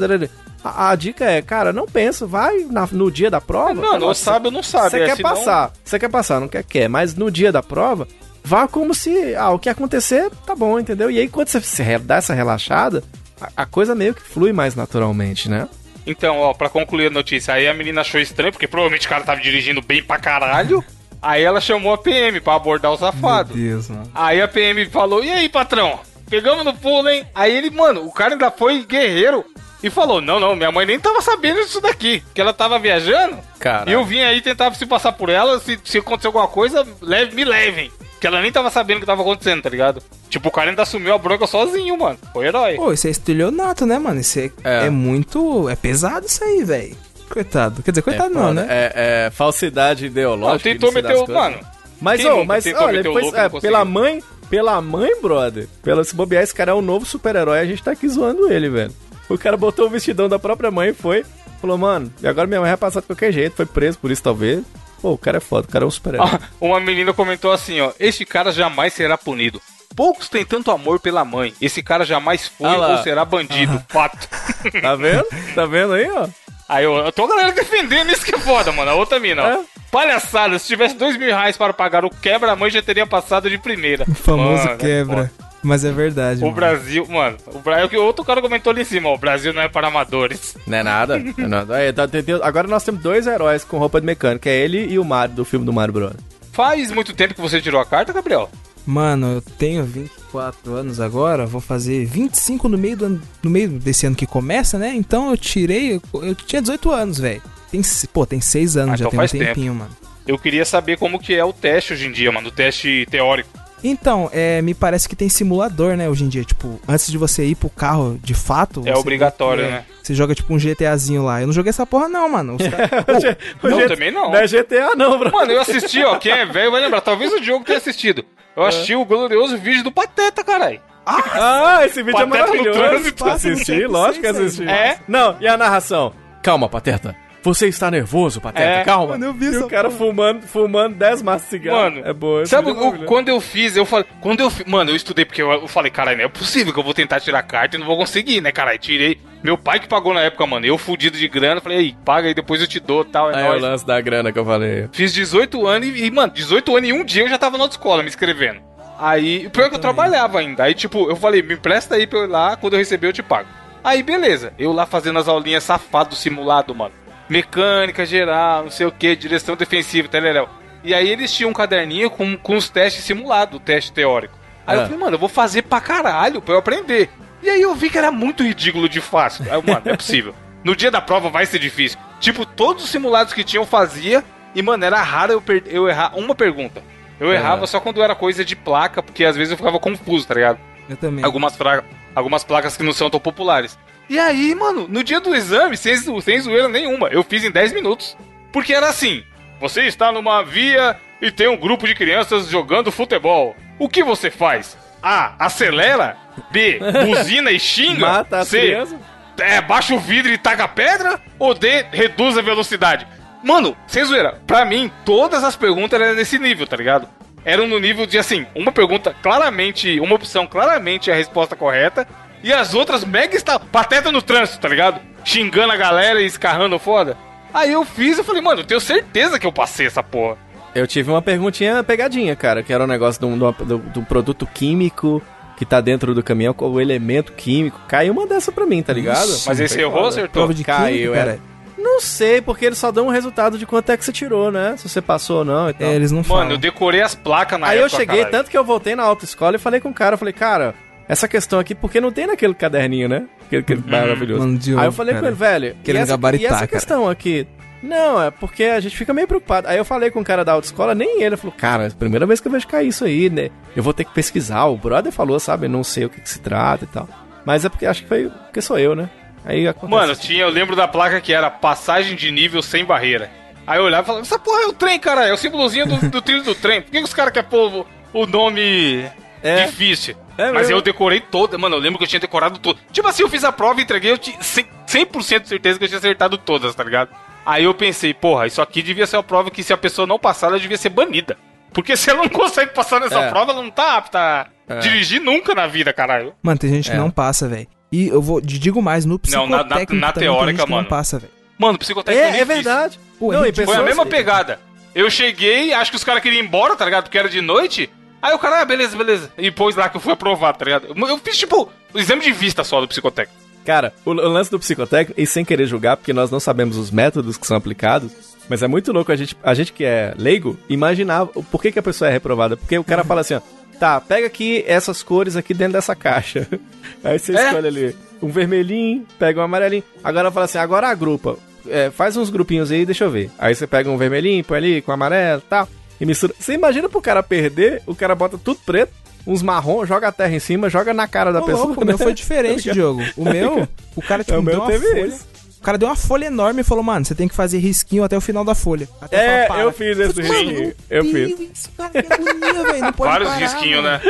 A, a dica é, cara, não pensa, vai na- no dia da prova. Não, não Nossa, sabe ou não sabe. Você é, quer senão- passar, você quer passar, não quer, quer, mas no dia da prova, vá como se, ah, o que acontecer, tá bom, entendeu? E aí quando você se dá essa relaxada, a, a coisa meio que flui mais naturalmente, né? Então, ó, pra concluir a notícia, aí a menina achou estranho, porque provavelmente o cara tava dirigindo bem pra caralho. Aí ela chamou a PM pra abordar o safado. Deus, mano. Aí a PM falou: E aí, patrão? Pegamos no pulo, hein? Aí ele, mano, o cara ainda foi guerreiro e falou: Não, não, minha mãe nem tava sabendo disso daqui, que ela tava viajando. Cara. E eu vim aí tentar se passar por ela. Se, se acontecer alguma coisa, leve, me levem. Que ela nem tava sabendo o que tava acontecendo, tá ligado? Tipo, o cara ainda assumiu a bronca sozinho, mano. Foi herói. Pô, isso é estelionato, né, mano? Isso é, É. é muito. É pesado isso aí, velho. Coitado. Quer dizer, coitado não, foda. né? É, é falsidade Não, ideológica. tentou não sei meter o. Mano, Mas, ô, nunca mas olha, e é, pela mãe, pela mãe, brother, pela se bobear, esse cara é um novo super-herói, a gente tá aqui zoando ele, velho. O cara botou o vestidão da própria mãe e foi, falou, mano, e agora minha mãe vai passar de qualquer jeito, foi preso por isso talvez. Pô, o cara é foda, o cara é um super-herói. Ó, *laughs* Uma menina comentou assim, ó. Este cara jamais será punido. Poucos têm tanto amor pela mãe. Esse cara jamais foi Ah ou será bandido. Fato. *laughs* Tá vendo? Tá vendo aí, ó? Aí eu, eu tô a galera defendendo isso que é foda, mano. A outra mina, ó. É. Palhaçada, se tivesse dois mil reais para pagar o quebra, a mãe já teria passado de primeira. O famoso Mano, é quebra. Mas é verdade. O mano. Brasil, mano, o Bra... é outro cara comentou ali em cima, ó, o Brasil não é para amadores. Não é nada. *laughs* Não é nada. Aí, tá, tem- tem- agora nós temos dois heróis com roupa de mecânico, é ele e o Mario, do filme do Mario Bros. Faz muito tempo que você tirou a carta, Gabriel? Mano, eu tenho 24 anos agora, vou fazer 25 no meio, do ano, no meio desse ano que começa, né? Então eu tirei, eu, tinha 18 anos, velho. Tem, pô, tem 6 anos, Ah, já então tem um faz tempo. tempinho, mano. Eu queria saber como que é o teste hoje em dia, mano, o teste teórico. Então, é, me parece que tem simulador, né, hoje em dia. Tipo, antes de você ir pro carro de fato. É obrigatório, é, né? Você joga tipo um GTAzinho lá. Eu não joguei essa porra, não, mano. Os *laughs* O Não, G- também não. Não é GTA não, bro. Mano, eu assisti, ó, quem é velho vai lembrar, talvez o Diogo tenha assistido. Eu assisti o glorioso vídeo do Pateta, caralho. Ah, esse vídeo é Pateta no maravilhoso. Assisti, lógico que assisti. É? Não, e a narração? Calma, Pateta. Você está nervoso, Pateta? É. Calma. Mano, eu vi e essa o cara fumando, fumando 10 maços de cigarro. Mano, é boa. Sabe, é o- quando eu fiz, eu falei. Quando eu Mano, eu estudei porque eu, eu falei, caralho, não é possível que eu vou tentar tirar carta e não vou conseguir, né, caralho? Tirei. Meu pai que pagou na época, mano. Eu fudido de grana, falei, aí, paga aí, depois eu te dou tal. É Aí o lance da grana que eu falei. Fiz 18 anos e, e, mano, 18 anos em um dia eu já tava na autoescola me inscrevendo. Aí, o pior é que eu trabalhava ainda. Aí, tipo, eu falei, me empresta aí pra eu ir lá, quando eu receber eu te pago. Aí, beleza. Eu lá fazendo as aulinhas safado do simulado, mano. Mecânica geral, não sei o que, direção defensiva, teleléu. E aí eles tinham um caderninho com, com os testes simulados, o teste teórico. Aí eu Ah. falei, mano, eu vou fazer pra caralho pra eu aprender. E aí eu vi que era muito ridículo de fácil. Aí, mano, é possível. No dia da prova vai ser difícil. Tipo, todos os simulados que tinham eu fazia. E, mano, era raro eu, per- eu errar uma pergunta. Eu errava só quando era coisa de placa, porque às vezes eu ficava confuso, tá ligado? Eu também. Algumas, fra- algumas placas que não são tão populares. E aí, mano, no dia do exame, sem, sem zoeira nenhuma, eu fiz em 10 minutos. Porque era assim: você está numa via e tem um grupo de crianças jogando futebol. O que você faz? A. Acelera. B. *laughs* Buzina e xinga. Mata C. crianças. É, baixa o vidro e taca pedra? Ou D. Reduz a velocidade? Mano, sem zoeira, pra mim, todas as perguntas eram nesse nível, tá ligado? Eram no nível de assim, uma pergunta claramente, uma opção claramente a resposta correta, e as outras mega está pateta no trânsito, tá ligado? Xingando a galera e escarrando foda. Aí eu fiz e falei, mano, eu tenho certeza que eu passei essa porra. Eu tive uma perguntinha pegadinha, cara, que era um negócio de um, de um- de um- produto químico que tá dentro do caminhão, com o elemento químico. Caiu uma dessa pra mim, tá ligado? Mas esse errou ou acertou? Prova de Caiu, química, é. cara. Não sei, porque eles só dão um resultado de quanto é que você tirou, né? Se você passou ou não e tal. É, eles não falam. Mano, eu decorei as placas na Aí eu época, cheguei, caralho. tanto que eu voltei na autoescola e falei com o cara, eu falei, cara, essa questão aqui, porque não tem naquele caderninho, né? Aquele, aquele maravilhoso. Mano, de Aí eu falei cara. com ele, velho, e essa, gabaritar, e essa cara. questão aqui? Não, é porque a gente fica meio preocupado. Aí eu falei com o cara da autoescola, nem ele, falou, cara, é a primeira vez que eu vejo cair isso aí, né? Eu vou ter que pesquisar. O brother falou, sabe, não sei o que, que se trata e tal. Mas é porque acho que foi porque sou eu, né? Aí acontece. Mano, tinha, eu lembro da placa que era passagem de nível sem barreira. Aí eu olhava e falava, essa porra é o trem, cara, é o símbolozinho do, do trilho do trem. Por que, que os caras querem pôr o, o nome É. difícil? É Mas mesmo. eu decorei toda, mano, eu lembro que eu tinha decorado tudo. Tipo assim, eu fiz a prova e entreguei, eu tinha 100%, 100 de certeza que eu tinha acertado todas, tá ligado? Aí eu pensei, porra, isso aqui devia ser uma prova que se a pessoa não passar, ela devia ser banida. Porque se ela não *laughs* consegue passar nessa É. prova, ela não tá apta a É. dirigir nunca na vida, caralho. Mano, tem gente que É. não passa, velho. E eu vou, digo mais, no Não, na- na- psicotécnico na também tem teórica, gente que mano. não passa, velho. Mano, psicotécnico É, é difícil. verdade. Pô, Não, é ridículo. Foi a mesma pegada. Eu cheguei, acho que os caras queriam ir embora, tá ligado? Porque era de noite. Aí o cara, ah, beleza, beleza. E pôs lá que eu fui aprovado, tá ligado? Eu fiz, tipo, o exame de vista só do psicotécnico. Cara, o, lance do psicotécnico, e sem querer julgar, porque nós não sabemos os métodos que são aplicados, mas é muito louco a gente, a gente que é leigo imaginar o- por que, que a pessoa é reprovada. Porque o cara fala assim, ó, tá, pega aqui essas cores aqui dentro dessa caixa. *laughs* Aí você É. escolhe ali um vermelhinho, pega um amarelinho. Agora fala assim, agora agrupa. É, faz uns grupinhos aí, deixa eu ver. Aí você pega um vermelhinho, põe ali com amarelo e tal. E mistura. Você imagina pro cara perder, o cara bota tudo preto, uns marrom, joga a terra em cima, joga na cara da Ô, pessoa. louco, o meu né? foi *laughs* diferente, Diogo. O meu, o cara tipo, É, o meu deu uma teve folha. isso. O cara deu uma folha enorme e falou, mano, você tem que fazer risquinho até o final da folha. Até É, falar, eu fiz esse risquinho. Eu meu fiz. Deus, Isso, cara, que agonia, velho. Não pode Vários parar, risquinhos, né?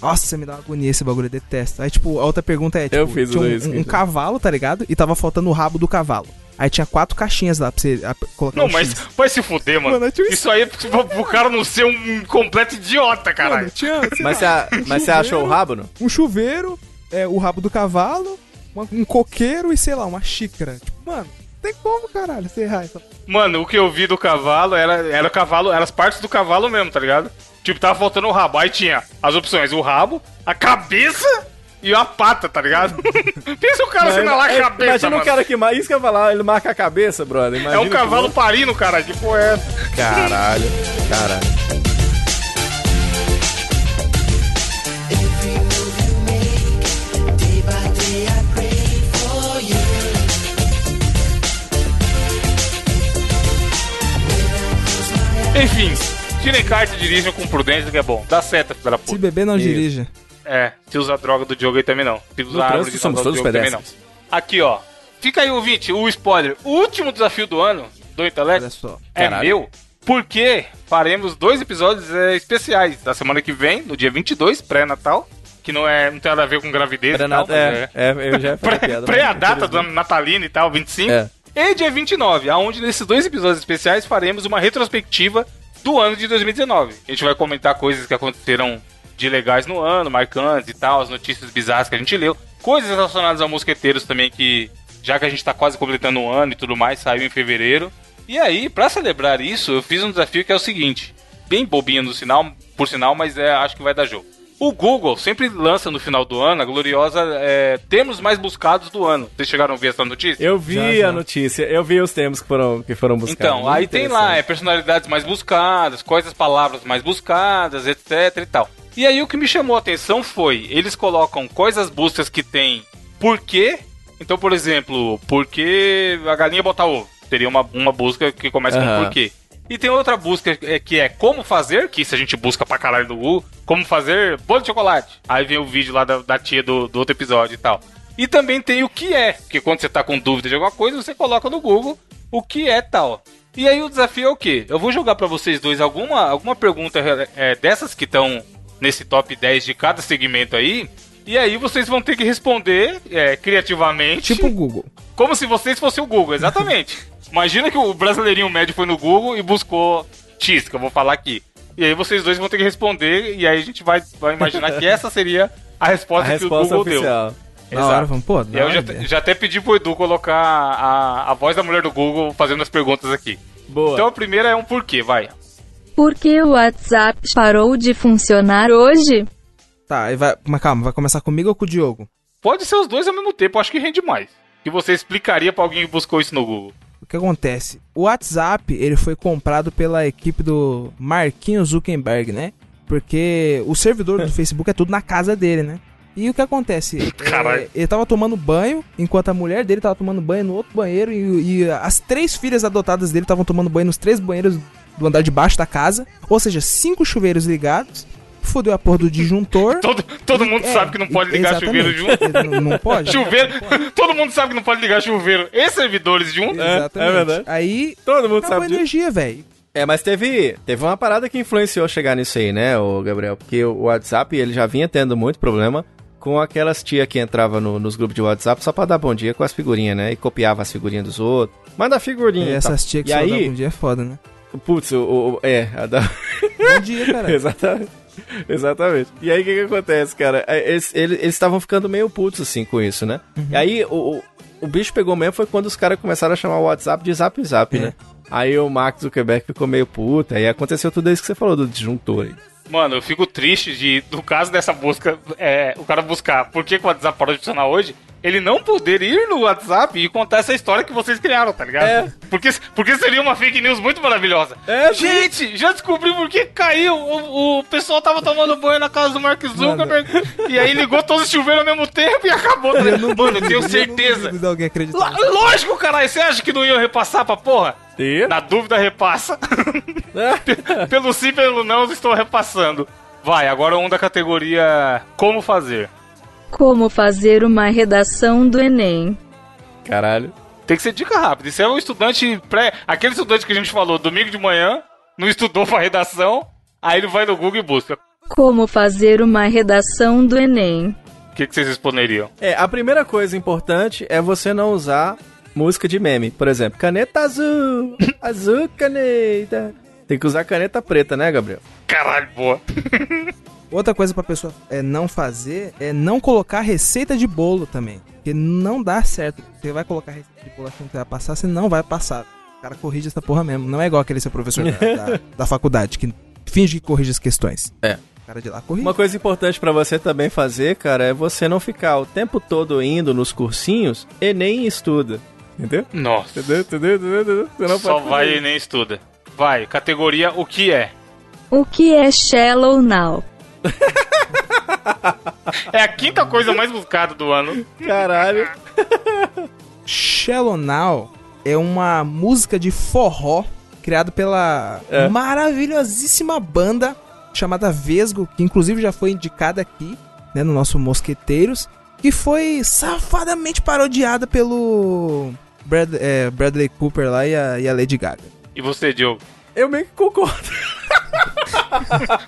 Nossa, me dá uma agonia esse bagulho, eu detesto. Aí, tipo, a outra pergunta é, tipo, Eu fiz tinha um, um, cavalo, tá ligado? E tava faltando o rabo do cavalo. Aí tinha quatro caixinhas lá pra você a- colocar Não, um mas X. vai se fuder, mano. Mano, tinha Isso aí é pro, pro cara não ser um completo idiota, caralho. Mano, tinha, Mas você, um mas você achou o rabo, não? Um chuveiro, é, o rabo do cavalo, uma- um coqueiro e, sei lá, uma xícara. Tipo, mano, tem como, caralho, você errar essa... Mano, o que eu vi do cavalo era, era o cavalo, eram as partes do cavalo mesmo, tá ligado? Tipo, tava faltando o rabo. Aí tinha as opções: o rabo, a cabeça e a pata, tá ligado? *laughs* Pensa o cara sendo lá a É, cabeça, Imagina mano. o cara que. Isso que eu ia falar, ele marca a cabeça, brother. É Imagina um cavalo que- parindo, cara. Que porra é essa? Caralho, caralho. Enfim, tirem carta e dirijam com prudência que é bom. Dá seta, filha da Se puta. beber, não Isso. dirija. É, se usa a droga do Diogo aí também não. Se usa No a árvore trânsito de somos todos Diogo também não. pedestres. Aqui, ó. Fica aí, ouvinte, o spoiler. O último desafio do ano do só. é Caralho. meu, porque faremos dois episódios é, especiais da semana que vem, no dia 22, pré-natal, que não, é, não tem nada a ver com gravidez e tal, mas é, é, eu já *laughs* pré, piada. pré a data do natalino e tal, 25. É. E dia 29, aonde nesses dois episódios especiais faremos uma retrospectiva do ano de 2019. A gente vai comentar coisas que aconteceram de legais no ano, marcantes e tal, as notícias bizarras que a gente leu, coisas relacionadas ao Mosqueteiros também que, já que a gente tá quase completando um ano e tudo mais, saiu em fevereiro. E aí, pra celebrar isso, eu fiz um desafio que é o seguinte, bem bobinho no sinal, por sinal, mas é, acho que vai dar jogo. O Google sempre lança no final do ano a gloriosa é, termos mais buscados do ano. Vocês chegaram a ver essa notícia? Eu vi Já, já. a notícia, eu vi os termos que foram, que foram buscados. Então, Muito aí tem lá, é personalidades mais buscadas, coisas, palavras mais buscadas, etc e tal. E aí o que me chamou a atenção foi, eles colocam coisas buscas que tem porquê. Então, por exemplo, porquê a galinha botar ovo? Teria uma, uma busca que começa com Aham. porquê. E tem outra busca é, que é como fazer, que isso a gente busca pra caralho do Google, como fazer bolo de chocolate. Aí vem o vídeo lá da, da tia do, do outro episódio e tal. E também tem o que é, porque quando você tá com dúvida de alguma coisa, você coloca no Google o que é tal. E aí o desafio é o quê? Eu vou jogar pra vocês dois alguma, alguma pergunta é, dessas que estão nesse top 10 de cada segmento aí. E aí vocês vão ter que responder é, criativamente. Tipo o Google. Como se vocês fossem o Google, exatamente. *laughs* Imagina que o brasileirinho médio foi no Google e buscou X, que eu vou falar aqui. E aí vocês dois vão ter que responder, e aí a gente vai, vai imaginar que essa seria a A resposta, que o Google deu. oficial. Da Exato. hora, vamos, pô, eu já, já até pedi pro Edu colocar a, a voz da mulher do Google fazendo as perguntas aqui. Boa. Então a primeira é um porquê, vai. Por que o WhatsApp parou de funcionar hoje? Tá, aí vai, mas calma, vai começar comigo ou com o Diogo? Pode ser os dois ao mesmo tempo, acho que rende mais. Que você explicaria pra alguém que buscou isso no Google. O que acontece? O WhatsApp, ele foi comprado pela equipe do Marquinhos Zuckerberg, né? Porque o servidor do *laughs* Facebook é tudo na casa dele, né? E o que acontece? *laughs* Caralho. É, ele tava tomando banho, enquanto a mulher dele tava tomando banho no outro banheiro, e, e as três filhas adotadas dele estavam tomando banho nos três banheiros do andar de baixo da casa. Ou seja, cinco chuveiros ligados. Fudeu a porra do disjuntor. *laughs* Todo, todo E- mundo é, sabe que não pode ligar exatamente. chuveiro junto. *laughs* Não, não pode? Chuveiro, *laughs* todo mundo sabe que não pode ligar chuveiro e servidores juntos. É, Exatamente. é verdade. Aí Todo mundo sabe energia, velho. É, mas teve, teve uma parada que influenciou chegar nisso aí, né, o Gabriel? Porque o WhatsApp, ele já vinha tendo muito problema com aquelas tia que entrava no- nos grupos de WhatsApp só pra dar bom dia com as figurinhas, né? E copiava as figurinhas dos outros. Manda a figurinha. E essas tal. tia que e só aí, dava um dia é foda, né? Putz, o, o- é, a da... Bom dia, cara. *laughs* Exatamente. Exatamente. E aí, o que que acontece, cara? É, Eles estavam ficando meio putos, assim, com isso, né? E aí, o, o, o bicho pegou mesmo foi quando os caras começaram a chamar o WhatsApp de Zap Zap, É. né? Aí o Mark Zuckerberg ficou meio puto, aí aconteceu tudo isso que você falou do disjuntor aí. Mano, eu fico triste de, do caso dessa busca, é, o cara buscar por que que o WhatsApp parou de funcionar hoje, ele não poder ir no WhatsApp e contar essa história que vocês criaram, tá ligado? É. Porque, porque seria uma fake news muito maravilhosa. É, Gente, já descobri por que caiu. O, o pessoal tava tomando banho na casa do Mark Zuckerberg e aí ligou todos os chuveiros ao mesmo tempo e acabou. Tá ligado? Mano, eu tenho certeza. De alguém acreditar. Lógico, caralho. Você acha que não iam repassar pra porra? E? Na dúvida, repassa. *laughs* pelo sim, pelo não, eu estou repassando. Vai, agora um da categoria Como Fazer. Como fazer uma redação do Enem. Caralho. Tem que ser dica rápida. Isso é um estudante pré. Aquele estudante que a gente falou domingo de manhã, não estudou pra redação, aí ele vai no Google e busca. Como fazer uma redação do Enem. O que, que vocês responderiam? É, a primeira coisa importante é você não usar música de meme. Por exemplo, caneta azul, *laughs* azul caneta. Tem que usar caneta preta, né, Gabriel? Caralho, boa. *laughs* Outra coisa pra pessoa é não fazer é não colocar receita de bolo também. Porque não dá certo. Você vai colocar receita de bolo achando que vai passar, você não vai passar. O cara corrige essa porra mesmo. Não é igual aquele seu professor da, da, *laughs* da faculdade que finge que corrige as questões. É. O cara de lá corrige. Uma coisa importante pra você também fazer, cara, é você não ficar o tempo todo indo nos cursinhos e nem estuda. Entendeu? Nossa. Entendeu? Entendeu? Entendeu? Entendeu? Você não Só pode vai e nem estuda. Vai, categoria O que é? O que é Shallow Now? *laughs* É a quinta coisa mais buscada do ano. Caralho. *laughs* Shallow Now é uma música de forró criada pela É. maravilhosíssima banda chamada Vesgo, que inclusive já foi indicada aqui, né, no nosso Mosqueteiros, e foi safadamente parodiada pelo Brad- é, Bradley Cooper lá e a, e a Lady Gaga. E você, Diogo? Eu meio que concordo. *laughs*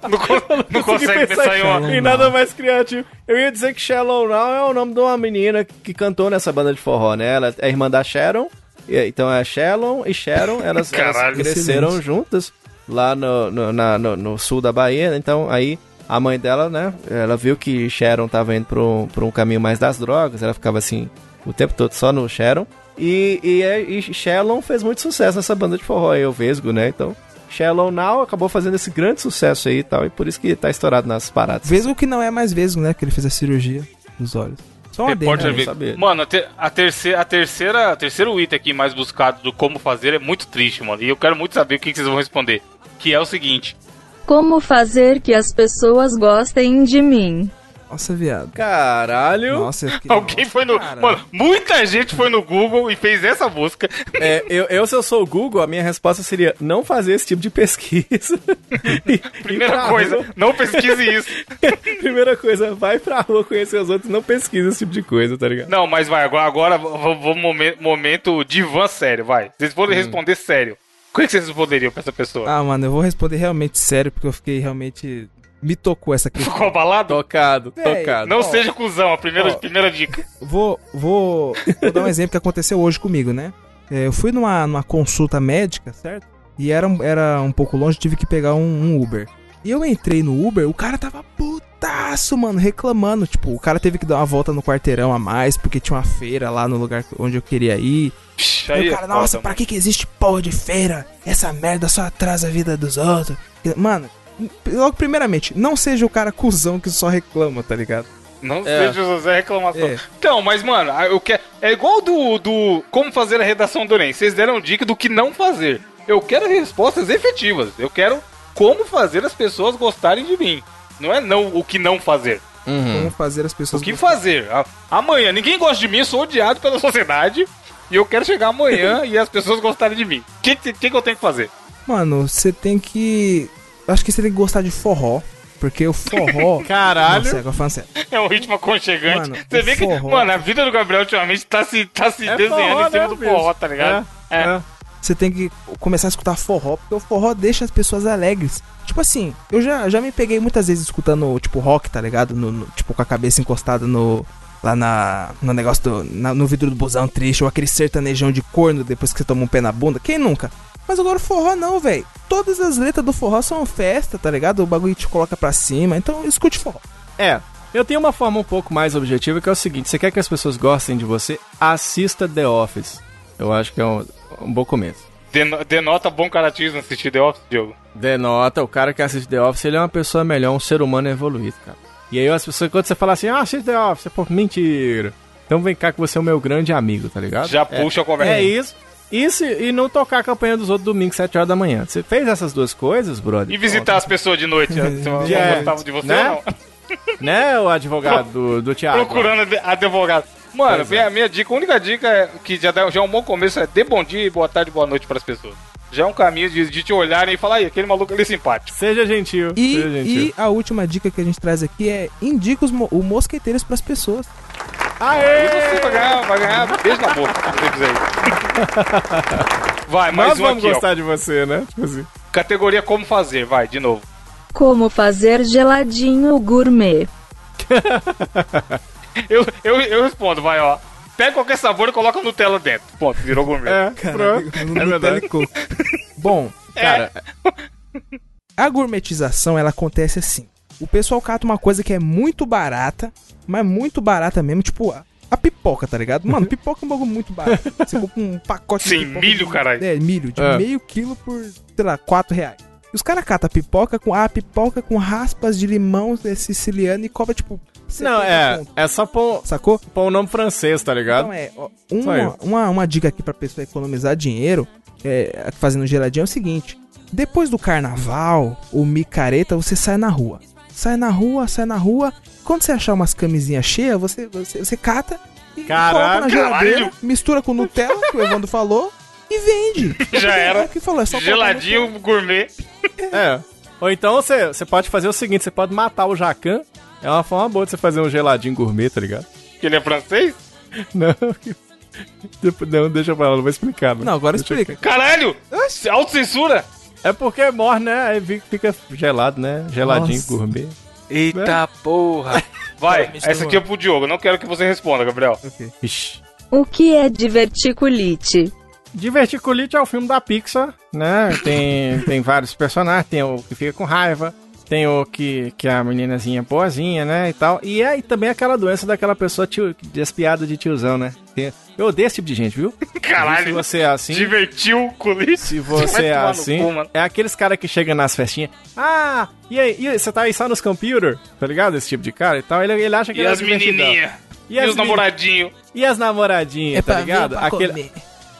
Não, co- não consegue pensar em uma. em nada mais criativo. Eu ia dizer que Shallow Now é o nome de uma menina que cantou nessa banda de forró, né? Ela é irmã da Sharon. Então é Shallow e Sharon. Elas, elas Caralho. cresceram Excelente. juntas lá no, no, na- no- no sul da Bahia. Então aí a mãe dela, né? Ela viu que Sharon tava indo pra um, pra um caminho mais das drogas. Ela ficava assim o tempo todo só no Sharon. E, e, é- e Shallow fez muito sucesso nessa banda de forró aí, o Vesgo, né? Então. Shallow Now acabou fazendo esse grande sucesso aí e tal, e por isso que tá estourado nas paradas. Vesgo que não é mais Vesgo, né, porque ele fez a cirurgia dos olhos. Só uma Repórter não Vesgo. sabia. Mano, a, ter- a terceira, a terceira, a terceiro item aqui mais buscado do como fazer é muito triste, mano. E eu quero muito saber o que, que vocês vão responder. Que é o seguinte: Como fazer que as pessoas gostem de mim? Nossa, viado. Caralho! Nossa, eu fiquei- *laughs* alguém nossa, foi no. cara. Mano, muita gente foi no Google e fez essa busca. É, eu, eu, se eu sou o Google, a minha resposta seria não fazer esse tipo de pesquisa. *laughs* E- Primeira coisa, rua- não pesquise isso. *laughs* Primeira coisa, vai pra rua conhecer os outros, não pesquisa esse tipo de coisa, tá ligado? Não, mas vai, agora, agora vamos vamos momen- momento divã sério, vai. Vocês Hum. podem responder sério. O que que vocês responderiam pra essa pessoa? Ah, mano, eu vou responder realmente sério, porque eu fiquei realmente. Me tocou essa questão. Ficou abalado? Tocado, Véi, tocado. Não Ó. seja cuzão, a primeira, Ó. primeira dica. Vou, vou, vou dar um exemplo que aconteceu hoje comigo, né? É, eu fui numa, numa consulta médica, certo? E era, um- era um pouco longe, tive que pegar um, um Uber. E eu entrei no Uber, o cara tava putaço, mano, reclamando. Tipo, o cara teve que dar uma volta no quarteirão a mais, porque tinha uma feira lá no lugar onde eu queria ir. Psh, Aí aí o é cara, nossa, pra que que existe porra de feira? Essa merda só atrasa a vida dos outros. Mano, logo primeiramente, não seja o cara cuzão que só reclama, tá ligado? Não É. seja José reclamação. É. Então, mas, mano, eu quero. É igual do, do como fazer a redação do Enem. Vocês deram dica do que não fazer. Eu quero respostas efetivas. Eu quero como fazer as pessoas gostarem de mim. Não é não o que não fazer. Como fazer as O pessoas que gostarem. fazer? A- Amanhã, ninguém gosta de mim, eu sou odiado pela *laughs* sociedade. E eu quero chegar amanhã *laughs* e as pessoas gostarem de mim. O que, que, que eu tenho que fazer? Mano, você tem que. Acho que você tem que gostar de forró. Porque o forró. *laughs* Caralho. Sério, agora sério. É um ritmo aconchegante. Mano, Você vê que, forró- mano, a vida do Gabriel ultimamente tá se, tá se É desenhando forró, em cima né, do forró, tá ligado? É, é. Você tem que começar a escutar forró, porque o forró deixa as pessoas alegres. Tipo assim, eu já, já me peguei muitas vezes escutando, tipo, rock, tá ligado? No, no- tipo, com a cabeça encostada no. Lá na, no negócio do. na- no vidro do busão triste, ou aquele sertanejão de corno depois que você toma um pé na bunda. Quem nunca? Mas agora o forró não, velho. Todas as letras do forró são festa, tá ligado? O bagulho te coloca pra cima. Então escute forró. É, eu tenho uma forma um pouco mais objetiva que é o seguinte: você quer que as pessoas gostem de você? Assista The Office. Eu acho que é um, um bom começo. Deno- denota bom caratismo assistir The Office, Diogo. Denota, o cara que assiste The Office, ele é uma pessoa melhor, um ser humano evoluído, cara. E aí as pessoas, quando você fala assim, ah, assiste The Office, pô, mentira. Então vem cá que você é o meu grande amigo, tá ligado? Já é, puxa a conversa. É isso. Isso e não tocar a campanha dos outros domingos, 7 horas da manhã. Você fez essas duas coisas, brother? E visitar as pessoas de noite. Você não É, gostava de você, né? não? Né, o advogado do, do Thiago? Procurando advogado. Mano, Pois é. minha, minha dica, a única dica é, que já, dá, já é um bom começo é dê bom dia, boa tarde, boa noite pras pessoas. Já é um caminho de, de te olharem e falar, aí, aquele maluco ali é simpático. Seja gentil. E, seja gentil. e a última dica que a gente traz aqui é indica os o mosqueteiros pras pessoas. E Aê! você vai ganhar, vai ganhar beijo na boca, se você isso. Vai, mais Nós um vamos aqui, gostar de você, né? Tipo assim. ó. Categoria como fazer, vai, de novo. Como fazer geladinho gourmet. Eu, eu, eu respondo, vai, ó. Pega qualquer sabor e coloca Nutella dentro. Ponto, virou gourmet. É, pronto. É verdade. Bom, Cara, a gourmetização ela acontece assim. O pessoal cata uma coisa que é muito barata, mas muito barata mesmo, tipo a, a pipoca, tá ligado? Mano, *laughs* pipoca é um bagulho muito barato. Você compra um pacote Sim, de pipoca milho, de- caralho. É, milho, de É. meio quilo por, sei lá, 4 reais. E os caras catam a pipoca com a pipoca com raspas de limão é, siciliano e cobra, tipo, 70 não, é, é só pôr, Sacou? pôr o nome francês, tá ligado? Então é, uma, uma, uma dica aqui pra pessoa economizar dinheiro, é, fazendo geladinho, é o seguinte: depois do carnaval, o micareta, você sai na rua. Sai na rua, sai na rua. Quando você achar umas camisinhas cheias, você, você, você cata e Caralho, coloca na geladeira, caralho. mistura com Nutella, que o Evandro falou, e vende. *laughs* Já era. É o que falou, é só Geladinho gourmet. É. Ou então você, você pode fazer o seguinte, você pode matar o jacan. É uma forma boa de você fazer um geladinho gourmet, tá ligado? Que ele é francês? *laughs* Não. Não, deixa pra lá, não vou explicar. Não, agora Deixa- explica. Caralho! Autocensura! É porque morre, né? Aí fica gelado, né? Geladinho Nossa. gourmet. Eita porra! *laughs* Vai, essa aqui é pro Diogo. Não quero que você responda, Gabriel. Ok. Ixi. O que é diverticulite? Diverticulite é o filme da Pixar, né? Tem, *laughs* tem vários personagens, tem o que fica com raiva, tem o que, que é a meninazinha boazinha, né? E tal. E é e também aquela doença daquela pessoa tio, despiada de tiozão, né? Tem- Eu odeio esse tipo de gente, *laughs* viu? Se Caralho! você é assim. Divertiu o culite. Se *laughs* você é assim, é aqueles caras que chegam nas festinhas. Ah, e aí, e aí, você tá aí só nos computer? Tá ligado? Esse tipo de cara e tal. Ele, ele acha que E ele é as divertidão. menininhas? E E, as os namoradinhos? E as namoradinhas, tá ligado? Aquele,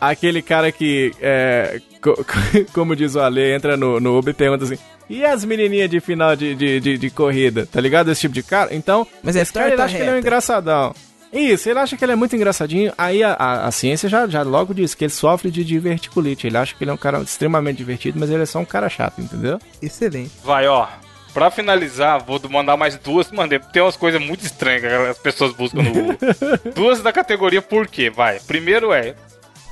aquele cara que, é, co- co- *laughs* como diz o Ale, entra no, no Uber e pergunta assim: e as menininhas de final de, de, de, de corrida? Tá ligado? Esse tipo de cara? Então, Mas é esse cara ele que ele é um engraçadão. Isso, ele acha que ele é muito engraçadinho. Aí a, a, a ciência já, já logo diz que ele sofre de diverticulite. Ele acha que ele é um cara extremamente divertido, mas ele é só um cara chato, entendeu? Excelente. Vai, ó. Pra finalizar, vou mandar mais duas. Mano, tem umas coisas muito estranhas que as pessoas buscam no Google. *laughs* duas da categoria por quê? Vai. Primeiro é.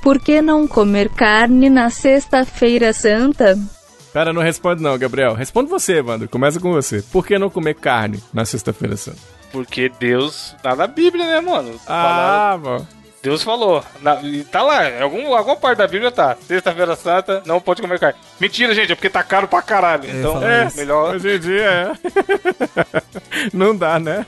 Por que não comer carne na Sexta-feira Santa? Cara, não responde não, Gabriel. Responde você, Evandro. Começa com você. Por que não comer carne na sexta-feira santa? Porque Deus. Tá na Bíblia, né, mano? Falaram- Ah, mano. Deus falou. Na- tá lá, em algum, alguma parte da Bíblia tá. Sexta-feira santa, não pode comer carne. Mentira, gente, é porque tá caro pra caralho. então, é, isso. melhor. Hoje em dia é. *laughs* não dá, né?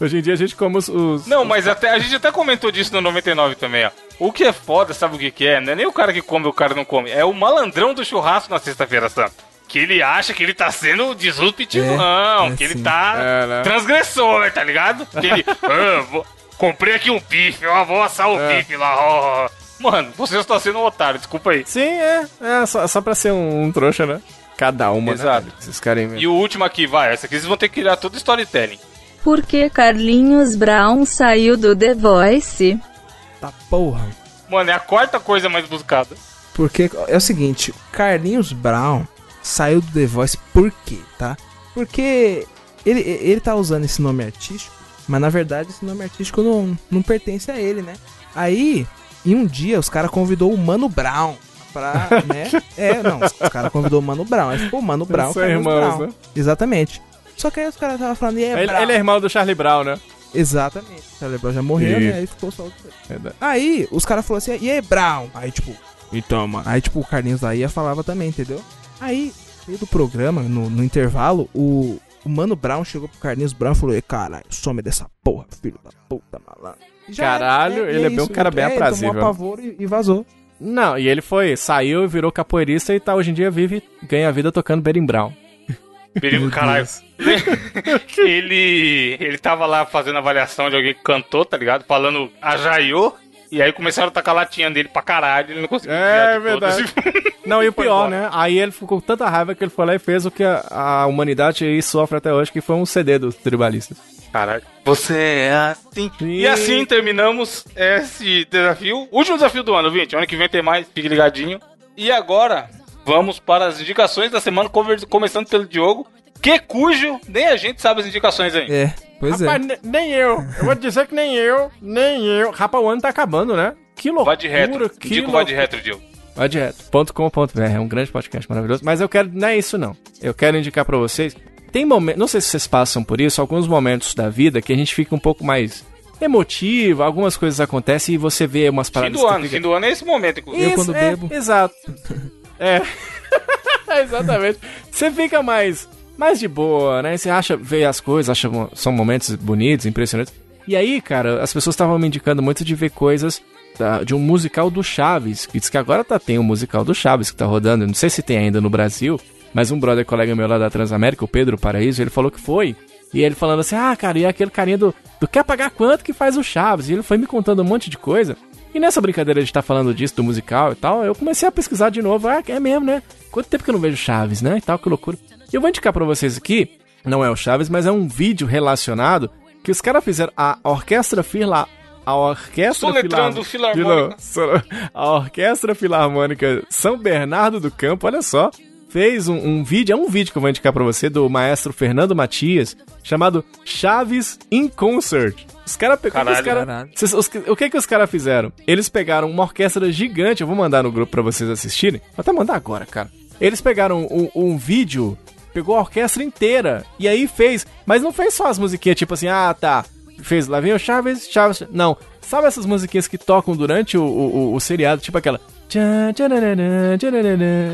Hoje em dia a gente come os. os- Não, mas até, a gente até comentou disso no 99 também, ó. O que é foda, sabe o que, que é? Não é nem o cara que come, o cara não come. É o malandrão do churrasco na sexta-feira santa. Que ele acha que ele tá sendo disruptivo, É, é que ele sim. tá É, né? transgressor, tá ligado? Que ele. *laughs* "Ah, vou- comprei aqui um bife, ó, vou assar o É. bife lá, ó. ó." Mano, você está sendo um otário, desculpa aí. Sim, é. É só, só pra ser um, um trouxa, né? Cada uma, Exato. né? Esses caras. E o último aqui, vai, essa aqui vocês vão ter que criar todo storytelling. Por que Carlinhos Brown saiu do The Voice? Tá porra. Mano, é a quarta coisa mais buscada. Porque é o seguinte, Carlinhos Brown saiu do The Voice por quê, tá? Porque ele, ele tá usando esse nome artístico, mas na verdade esse nome artístico não, não pertence a ele, né? Aí, em um dia, os caras convidou o Mano Brown pra, *laughs* né? É, não, os caras convidou o Mano Brown. Aí ficou o Mano Brown, São irmãos, Brown. né? Exatamente. Só que aí os caras estavam falando, e aí, Ele, Brown? ele é irmão do Charlie Brown, né? Exatamente. O Charlie Brown já morreu, E- né? Aí ficou só o. Aí os caras falaram assim, e aí, Brown? Aí, tipo, Então, mano. Aí, tipo, o Carlinhos da IA falava também, entendeu? Aí, no meio do programa, no, no intervalo, o, o Mano Brown chegou pro Carlinhos Brown e falou: Ei, caralho, some dessa porra, filho da puta, malandro. E Caralho, era, ele é bem um cara bem ele aprazível. Tomou apavoro e, e vazou. Não, e ele foi, saiu, virou capoeirista e tá hoje em dia vive, ganha a vida tocando berimbau. Perigo, caralho. *laughs* ele, ele tava lá fazendo avaliação de alguém que cantou, tá ligado? Falando a Jaiô. E aí começaram a tacar a latinha dele pra caralho. Ele não conseguiu É, todas verdade. *laughs* e- Não, e o pior, embora. né? Aí ele ficou com tanta raiva que ele foi lá e fez o que a, a humanidade aí sofre até hoje, que foi um CD dos tribalistas. Caralho. Você é assim. E- E assim terminamos esse desafio. Último desafio do ano, gente. Ano que vem tem mais, fique ligadinho. E agora, vamos para as indicações da semana, começando pelo Diogo. Que cujo nem a gente sabe as indicações ainda. É, pois Rapaz, é. ne- nem eu. Eu vou dizer que nem eu, nem eu. Rapaz, o ano tá acabando, né? Que loucura, Vai de retro. que Indica o Vai de retro, Diogo. Vai direto.com.br, é um grande podcast maravilhoso. Mas eu quero, não é isso não. Eu quero indicar pra vocês. Tem momentos, não sei se vocês passam por isso, alguns momentos da vida que a gente fica um pouco mais emotivo, algumas coisas acontecem e você vê umas Fim paradas do que ano, fica- fim do ano é esse momento, inclusive. Eu quando é, bebo. Exato. É. *laughs* Exatamente. Você fica mais, mais de boa, né? Você acha, vê as coisas, acha são momentos bonitos, impressionantes. E aí, cara, as pessoas estavam me indicando muito de ver coisas da- de um musical do Chaves, que diz que agora tá, tem um musical do Chaves que tá rodando, não sei se tem ainda no Brasil, mas um brother colega meu lá da Transamérica, o Pedro Paraíso, ele falou que foi. E ele falando assim, ah, cara, e aquele carinha do, do Quer Pagar Quanto que faz o Chaves? E ele foi me contando um monte de coisa. E nessa brincadeira de estar falando disso, do musical e tal, eu comecei a pesquisar de novo. Ah, é mesmo, né? Quanto tempo que eu não vejo Chaves, né? E tal, que loucura. E eu vou indicar pra vocês aqui, não é o Chaves, mas é um vídeo relacionado que os caras fizeram a Orquestra Fila... A Orquestra Soletrando Filar- Filarmônica. Fila- A Orquestra Filarmônica São Bernardo do Campo, olha só, fez um, um vídeo, é um vídeo que eu vou indicar pra você, do maestro Fernando Matias, chamado Chaves in Concert. Os caras pegaram. Caralho, os cara. Cês- os o que que os caras fizeram? Eles pegaram uma orquestra gigante, eu vou mandar no grupo pra vocês assistirem. Vou até mandar agora, cara. Eles pegaram um, um vídeo, pegou a orquestra inteira, e aí fez. Mas não fez só as musiquinhas tipo assim, ah, tá. Fez lá vem o Chaves, Chaves. Não. Sabe essas musiquinhas que tocam durante o, o, o- seriado? Tipo aquela.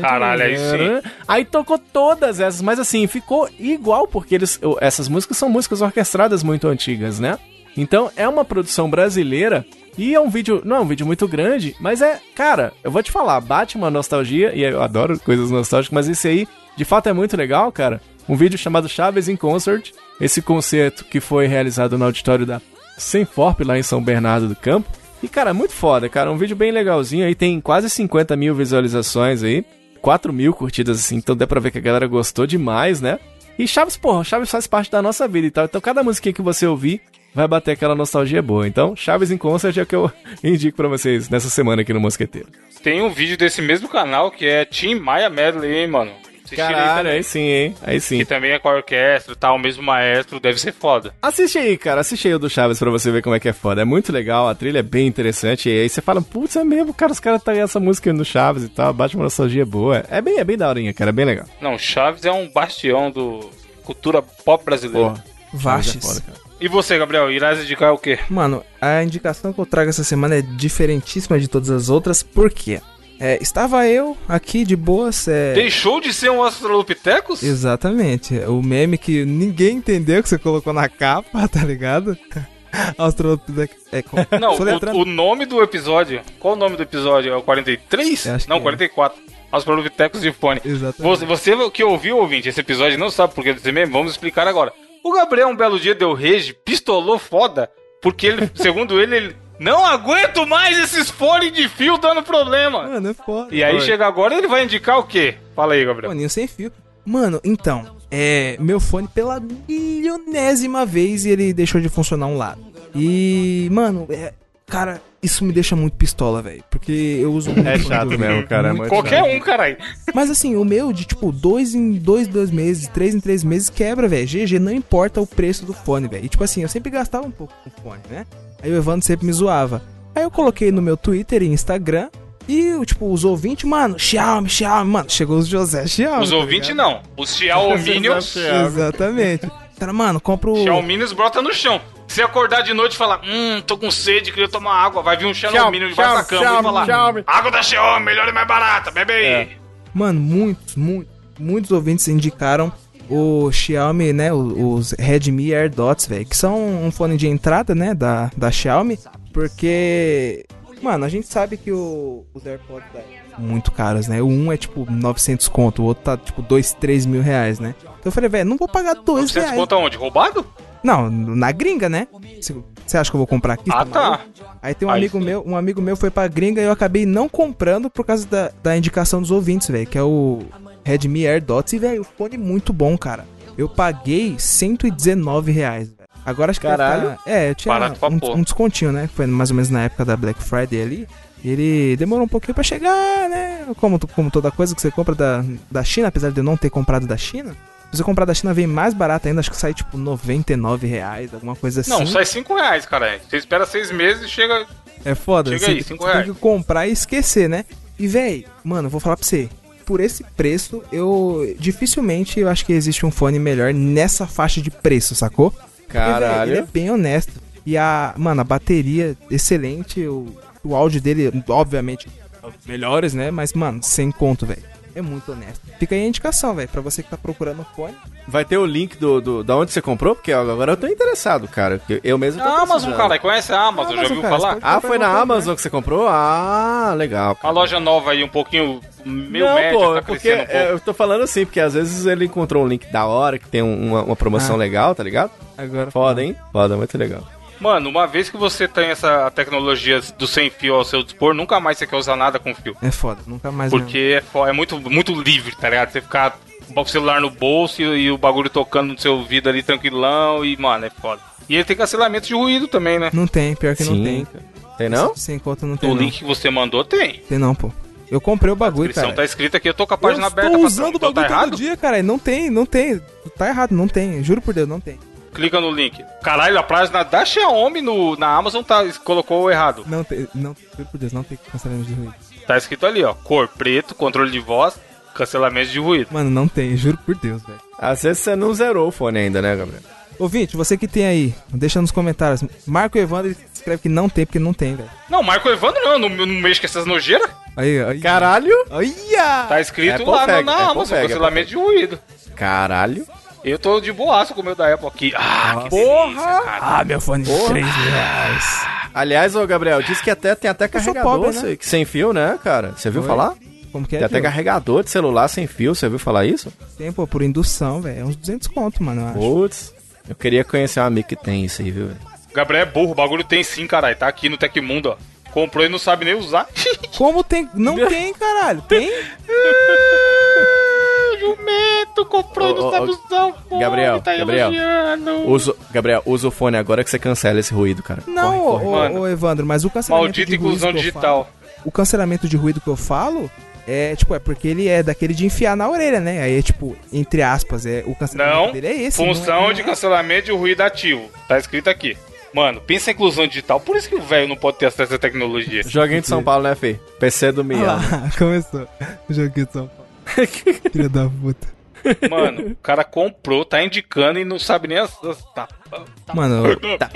Caralho, aí sim. Aí tocou todas essas, mas assim, ficou igual, porque eles, essas músicas são músicas orquestradas muito antigas, né? Então é uma produção brasileira e é um vídeo, não é um vídeo muito grande, mas é, cara, eu vou te falar, bate uma nostalgia e eu adoro coisas nostálgicas, mas esse aí de fato é muito legal, cara. Um vídeo chamado Chaves in Concert, esse concerto que foi realizado no auditório da Senforp lá em São Bernardo do Campo. E cara, muito foda, cara, um vídeo bem legalzinho aí, tem quase 50 mil visualizações aí, 4 mil curtidas assim, então dá pra ver que a galera gostou demais, né? E Chaves, porra, Chaves faz parte da nossa vida e tal. Então cada musiquinha que você ouvir vai bater aquela nostalgia boa. Então, Chaves em Concert é o que eu *laughs* indico pra vocês nessa semana aqui no Mosqueteiro. Tem um vídeo desse mesmo canal que é Tim Maia Medley, hein, mano. Caralho, aí sim, hein? Aí sim. Que também é com a orquestra e tal, o mesmo maestro, deve ser foda. Assiste aí, cara. Assiste aí o do Chaves pra você ver como é que é foda. É muito legal, a trilha é bem interessante. E aí você fala, putz, é mesmo, cara, os caras tá aí essa música no Chaves e tal. Bate uma nostalgia boa. É bem, é bem daorinha, cara. É bem legal. Não, Chaves é um bastião do cultura pop brasileira. Porra. Chaves é Vastes. foda, cara. E você, Gabriel, irás indicar o quê? Mano, a indicação que eu trago essa semana é diferentíssima de todas as outras, por quê? É, estava eu aqui de boas. É... Deixou de ser um Australopithecus? Exatamente. O meme que ninguém entendeu que você colocou na capa, *laughs* tá ligado? *laughs* Australopithecus. É, com... Não, o, o nome do episódio. Qual o nome do episódio? É o 43? Eu acho Não, que é. 44. Australopithecus de fone. Exatamente. Você, você que ouviu, ouvinte, esse episódio não sabe por que desse meme, vamos explicar agora. O Gabriel, um belo dia, deu rage, pistolou foda, porque ele, *laughs* segundo ele, ele não aguento mais esses fones de fio dando problema. Mano, é foda. E aí Foi. chega agora ele vai indicar o quê? Fala aí, Gabriel. Foninho sem fio. Mano, então, é. Meu fone pela milionésima vez e ele deixou de funcionar um lado. E, mano, é. Cara, isso me deixa muito pistola, velho. Porque eu uso muito. É chato mesmo, cara. É muito Qualquer chato. um, caralho. Mas assim, o meu de tipo, dois em dois, dois meses, três em três meses quebra, velho. GG, não importa o preço do fone, velho. E tipo assim, eu sempre gastava um pouco com fone, né? Aí o Evandro sempre me zoava. Aí eu coloquei no meu Twitter e Instagram. E, tipo, os ouvintes, mano, Xiaomi, Xiaomi, mano, chegou os José Xiaomi. Os tá ouvintes não. Os Xiaominions. *laughs* Exatamente. Cara, mano, compra o. Xiaominions brota no chão. Você acordar de noite e falar, hum, tô com sede, queria tomar água. Vai vir um Xiaomi debaixo da cama Xiaomi, e falar, Xiaomi. água da Xiaomi, melhor e mais barata, bebe aí. É. Mano, muitos, muitos, muitos ouvintes indicaram o Xiaomi, né? Os Redmi AirDots, velho. Que são um fone de entrada, né? Da, da Xiaomi. Porque, mano, a gente sabe que o, os AirPods da são muito caros, né? O um é tipo 900 conto, o outro tá tipo 2, 3 mil reais, né? Então eu falei, velho, não vou pagar 2 Você reais. conta onde? Roubado? Não, na gringa, né? Você acha que eu vou comprar aqui? Ah, Tá? Aí tem um Aí amigo sim. meu, um amigo meu foi pra gringa e eu acabei não comprando por causa da, da indicação dos ouvintes, velho, que é o Redmi AirDots e velho, o fone muito bom, cara. Eu paguei 119 reais. Agora acho que Caralho. tá- é, eu tinha um, um descontinho, né? Foi mais ou menos na época da Black Friday ali. Ele demorou um pouquinho pra chegar, né? Como, como toda coisa que você compra da, da China, apesar de eu não ter comprado da China. Se você comprar da China, vem mais barato ainda. Acho que sai tipo 99 reais, alguma coisa assim. Não, sai 5 reais, cara. Você espera seis meses e chega. É foda, Chega você, aí, cinco você tem reais. que comprar e esquecer, né? E, véi, mano, eu vou falar pra você. Por esse preço, eu. Dificilmente eu acho que existe um fone melhor nessa faixa de preço, sacou? Porque, véi, Caralho. ele é bem honesto. E a. Mano, a bateria excelente. O, o áudio dele, obviamente, melhores, né? Mas, mano, sem conto, velho. É muito honesto. Fica aí a indicação, velho, pra você que tá procurando fone. Vai ter o link do, do, da onde você comprou? Porque agora eu tô interessado, cara. Eu mesmo tô A Amazon, cara. Conhece a Amazon? já Amazon, ouviu cara, falar? Ah, foi na Amazon que você comprou? Ah, legal. A loja nova aí, um pouquinho meio não, média, pô, tá porque um pouco. é, eu tô falando assim, porque às vezes ele encontrou um link da hora, que tem um- uma, uma promoção Ah. legal, tá ligado? Agora. Foda, hein? Foda, muito legal. Mano, uma vez que você tem essa tecnologia do sem fio ao seu dispor, nunca mais você quer usar nada com fio. É foda, nunca mais. mesmo. Porque é, é muito, muito livre, tá ligado? Você ficar com o celular no bolso e, e o bagulho tocando no seu ouvido ali tranquilão e, mano, é foda. E ele tem cancelamento de ruído também, né? Não tem, pior que não Sim. tem, cara. Tem não? Sem conta não tem. O não. link que você mandou tem. Tem não, pô. Eu comprei o A bagulho, descrição cara. tá escrita aqui, eu tô com a eu página estou aberta. patrão. usando o Então bagulho tá errado? todo dia, cara. Não tem, não tem. Tá errado, não tem. Juro por Deus, não tem. Clica no link. Caralho, a página da Xiaomi no, na Amazon tá, colocou errado. Não tem, não, juro por Deus, não tem cancelamento de ruído. Tá escrito ali, ó. Cor preto, controle de voz, cancelamento de ruído. Mano, não tem, juro por Deus, velho. Às vezes você não zerou o fone ainda, né, Gabriel? Ouvinte, você que tem aí, deixa nos comentários. Marco Evandro escreve que não tem, porque não tem, velho. Não, Marco Evandro não, no, no mês com essas nojeiras. Aí, aí. Caralho! Olha! Tá escrito É lá Pofeg, na, é na Amazon, é cancelamento de ruído. Caralho! Eu tô de boaço com o meu da Apple aqui. Ah, que Porra! delícia. Ah, meu fone de 3 mil reais. Aliás, ô Gabriel, diz que até tem até sou carregador pobre, né? sem- sem fio, né, cara? Você viu Oi? falar? Como que é? Tem até carregador de celular sem fio, você viu falar isso? Tem, pô, por indução, velho. É uns 200 conto, mano, eu acho. Putz, eu queria conhecer um amigo que tem isso aí, viu? velho? Gabriel é burro, o bagulho tem sim, caralho. Tá aqui no Tecmundo, ó. Comprou e não sabe nem usar. Como tem? Não *laughs* tem, caralho. Tem? *laughs* Jumento, comprou e Ô, não sabe usar o fone, Gabriel, tá Gabriel. Usa, Gabriel, usa o fone agora que você cancela esse ruído, cara. Não, Corre, corre. ô, Mano. ô, Evandro, mas o cancelamento Maldita de ruído inclusão que eu digital. falo- o cancelamento de ruído que eu falo é, tipo, é porque ele é daquele de enfiar na orelha, né? Aí é tipo, entre aspas, é o cancelamento Não, dele é esse. função não é, de é- cancelamento de ruído ativo. Tá escrito aqui. Mano, pensa em inclusão digital. Por isso que o velho não pode ter acesso a essa tecnologia. Joguinho de São Paulo, né, Fê? PC do Olha *laughs* Miau. lá, começou. O joguinho de São Paulo. *laughs* Filha da puta. Mano, o cara comprou, tá indicando e não sabe nem as. as tá, Mano, tá,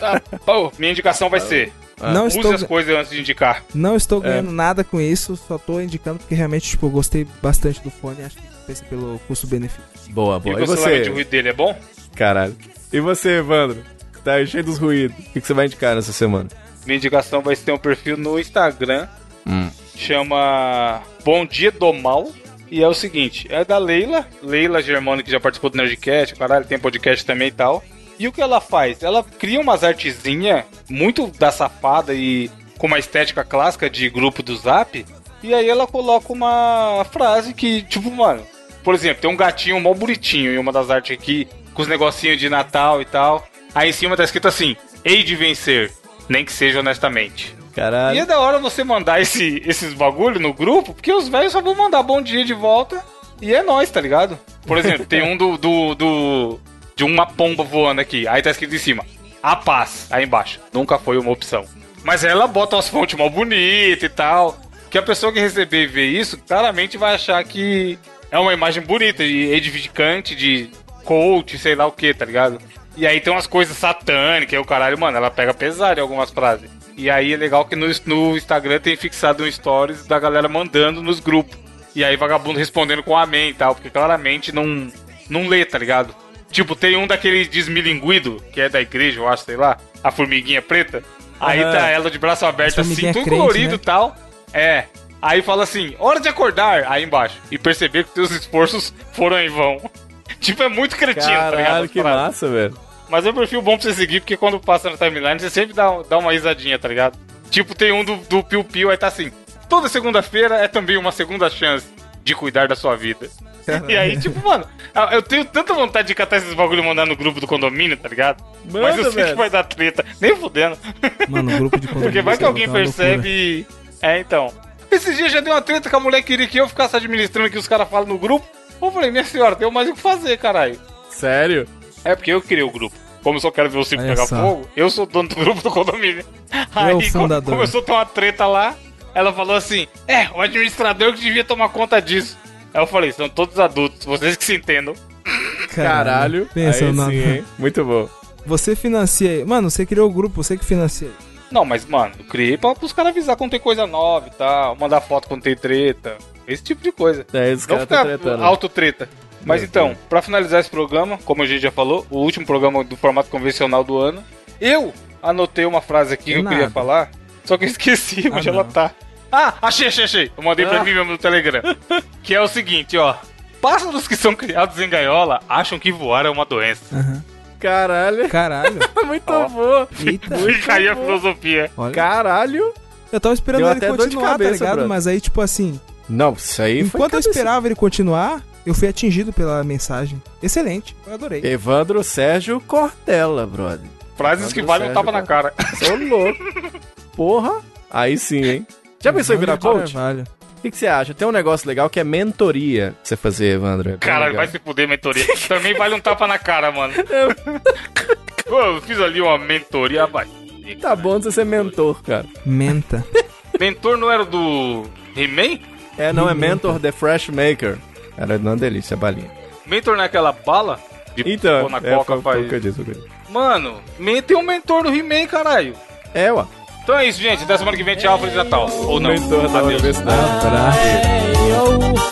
tá, pô. Minha indicação vai ser: não use estou, as coisas antes de indicar. não estou É. ganhando nada com isso, só tô indicando porque realmente, tipo, eu gostei bastante do fone, acho que pensa pelo custo-benefício. Boa, E o boa. E de você? ruído dele é bom? Caralho. E você, Evandro? Tá cheio dos ruídos. O que que você vai indicar nessa semana? Minha indicação vai ser um perfil no Instagram. Hum. Chama Bom Dia do Mal. E é o seguinte, é da Leila, Leila Germano, que já participou do Nerdcast, caralho, tem podcast também e tal. E o que ela faz? Ela cria umas artezinhas muito da safada e com uma estética clássica de grupo do Zap. E aí ela coloca uma frase que, tipo, mano, por exemplo, tem um gatinho mó bonitinho em uma das artes aqui, com os negocinhos de Natal e tal. Aí em cima tá escrito assim: Hei de vencer, nem que seja honestamente. E Caralho. é da hora você mandar esse, esses bagulho no grupo, porque os velhos só vão mandar bom dia de volta e é nóis, tá ligado? Por exemplo, tem um do, do, do- de uma pomba voando aqui, aí tá escrito em cima, a paz, aí embaixo. Nunca foi uma opção. Mas ela bota umas fontes mal bonitas e tal, que a pessoa que receber e ver isso, claramente vai achar que é uma imagem bonita, de edificante, de coach, sei lá o que, tá ligado? E aí tem umas coisas satânicas, e o caralho, mano, ela pega pesado em algumas frases. E aí é legal que no, no Instagram tem fixado um stories da galera mandando nos grupos. E aí vagabundo respondendo com amém e tal, porque claramente não, não lê, tá ligado? Tipo, tem um daquele desmilinguido, que é da igreja, eu acho, sei lá, a formiguinha preta. Aí tá ela de braço aberto As assim, formiguinha tudo crente, colorido e né? tal. É. Aí fala assim, hora de acordar, aí embaixo. E perceber que teus esforços foram em vão. *laughs* tipo, é muito cretino, tá ligado? Caralho, que massa, velho. Mas é um perfil bom pra você seguir, porque quando passa na timeline, você sempre dá, dá uma risadinha, tá ligado? Tipo, tem um do, do Piu Piu, aí tá assim, toda segunda-feira é também uma segunda chance de cuidar da sua vida. E aí, tipo, mano, eu tenho tanta vontade de catar esses bagulho e mandar no grupo do condomínio, tá ligado? Mas eu sei que velho. vai dar treta. Nem fudendo. Mano, o grupo de *laughs* condomínio. Porque vai que alguém é loucura. percebe e... É, então. Esse dia já deu uma treta que a mulher queria que eu ficasse administrando o que os caras falam no grupo. Eu falei, minha senhora, tem mais o que fazer, caralho. Sério? É porque eu criei o grupo. Como eu só quero ver o circo pegar só. fogo, eu sou dono do grupo do condomínio. *laughs* Aí, começou a ter uma treta lá. Ela falou assim: É, o administrador que devia tomar conta disso. Aí eu falei: São todos adultos, vocês que se entendam. Caralho. Pensa aí sim, hein? Muito bom. Você financia. Mano, você criou o grupo, você que financia. Não, mas, mano, eu criei pra os caras avisar quando tem coisa nova e tal, mandar foto quando tem treta. Esse tipo de coisa. É, os Não caras ficar tretando. autotreta. Mas então, pra finalizar esse programa, como a gente já falou, o último programa do formato convencional do ano, eu anotei uma frase aqui que eu queria falar, só que eu esqueci onde Ah, ela tá. Ah, achei, achei, achei. Eu mandei pra Ah. mim mesmo no Telegram. *laughs* que é o seguinte, ó. Pássaros que são criados em gaiola acham que voar é uma doença. Aham. Caralho. Caralho. *laughs* Muito Ó. bom. Eita. E caiu a filosofia. Olha. Caralho. Eu tava esperando Deu ele até dor de continuar, cabeça, tá ligado? brother. Mas aí, tipo assim, Não, isso aí foi enquanto eu cabeça. esperava ele continuar, eu fui atingido pela mensagem. Excelente. Eu adorei. Evandro Sérgio Cortella, brother. Frases que Evandro valem um tapa na cara. Ô, louco. Porra. Aí sim, hein? Já pensou em virar coach? Carvalho. O que, que você acha? Tem um negócio legal que é mentoria pra você fazer, Evandro. É Caralho, legal. vai se fuder, mentoria. Também vale um tapa na cara, mano. *laughs* Pô, eu fiz ali uma mentoria, vai. Tá bom de você ser mentor, cara. Menta. Mentor não era do He-Man? É, não, é mentor The Fresh Maker. Era uma delícia a balinha. Mentor não é aquela bala? De então, na é, coca, foi, foi disse, Mano, tem um mentor no He-Man, caralho. É, ué. Então é isso, gente. Até semana que vem, tchau. Feliz Natal. Ou não. Mentor da Universidade do Brasil.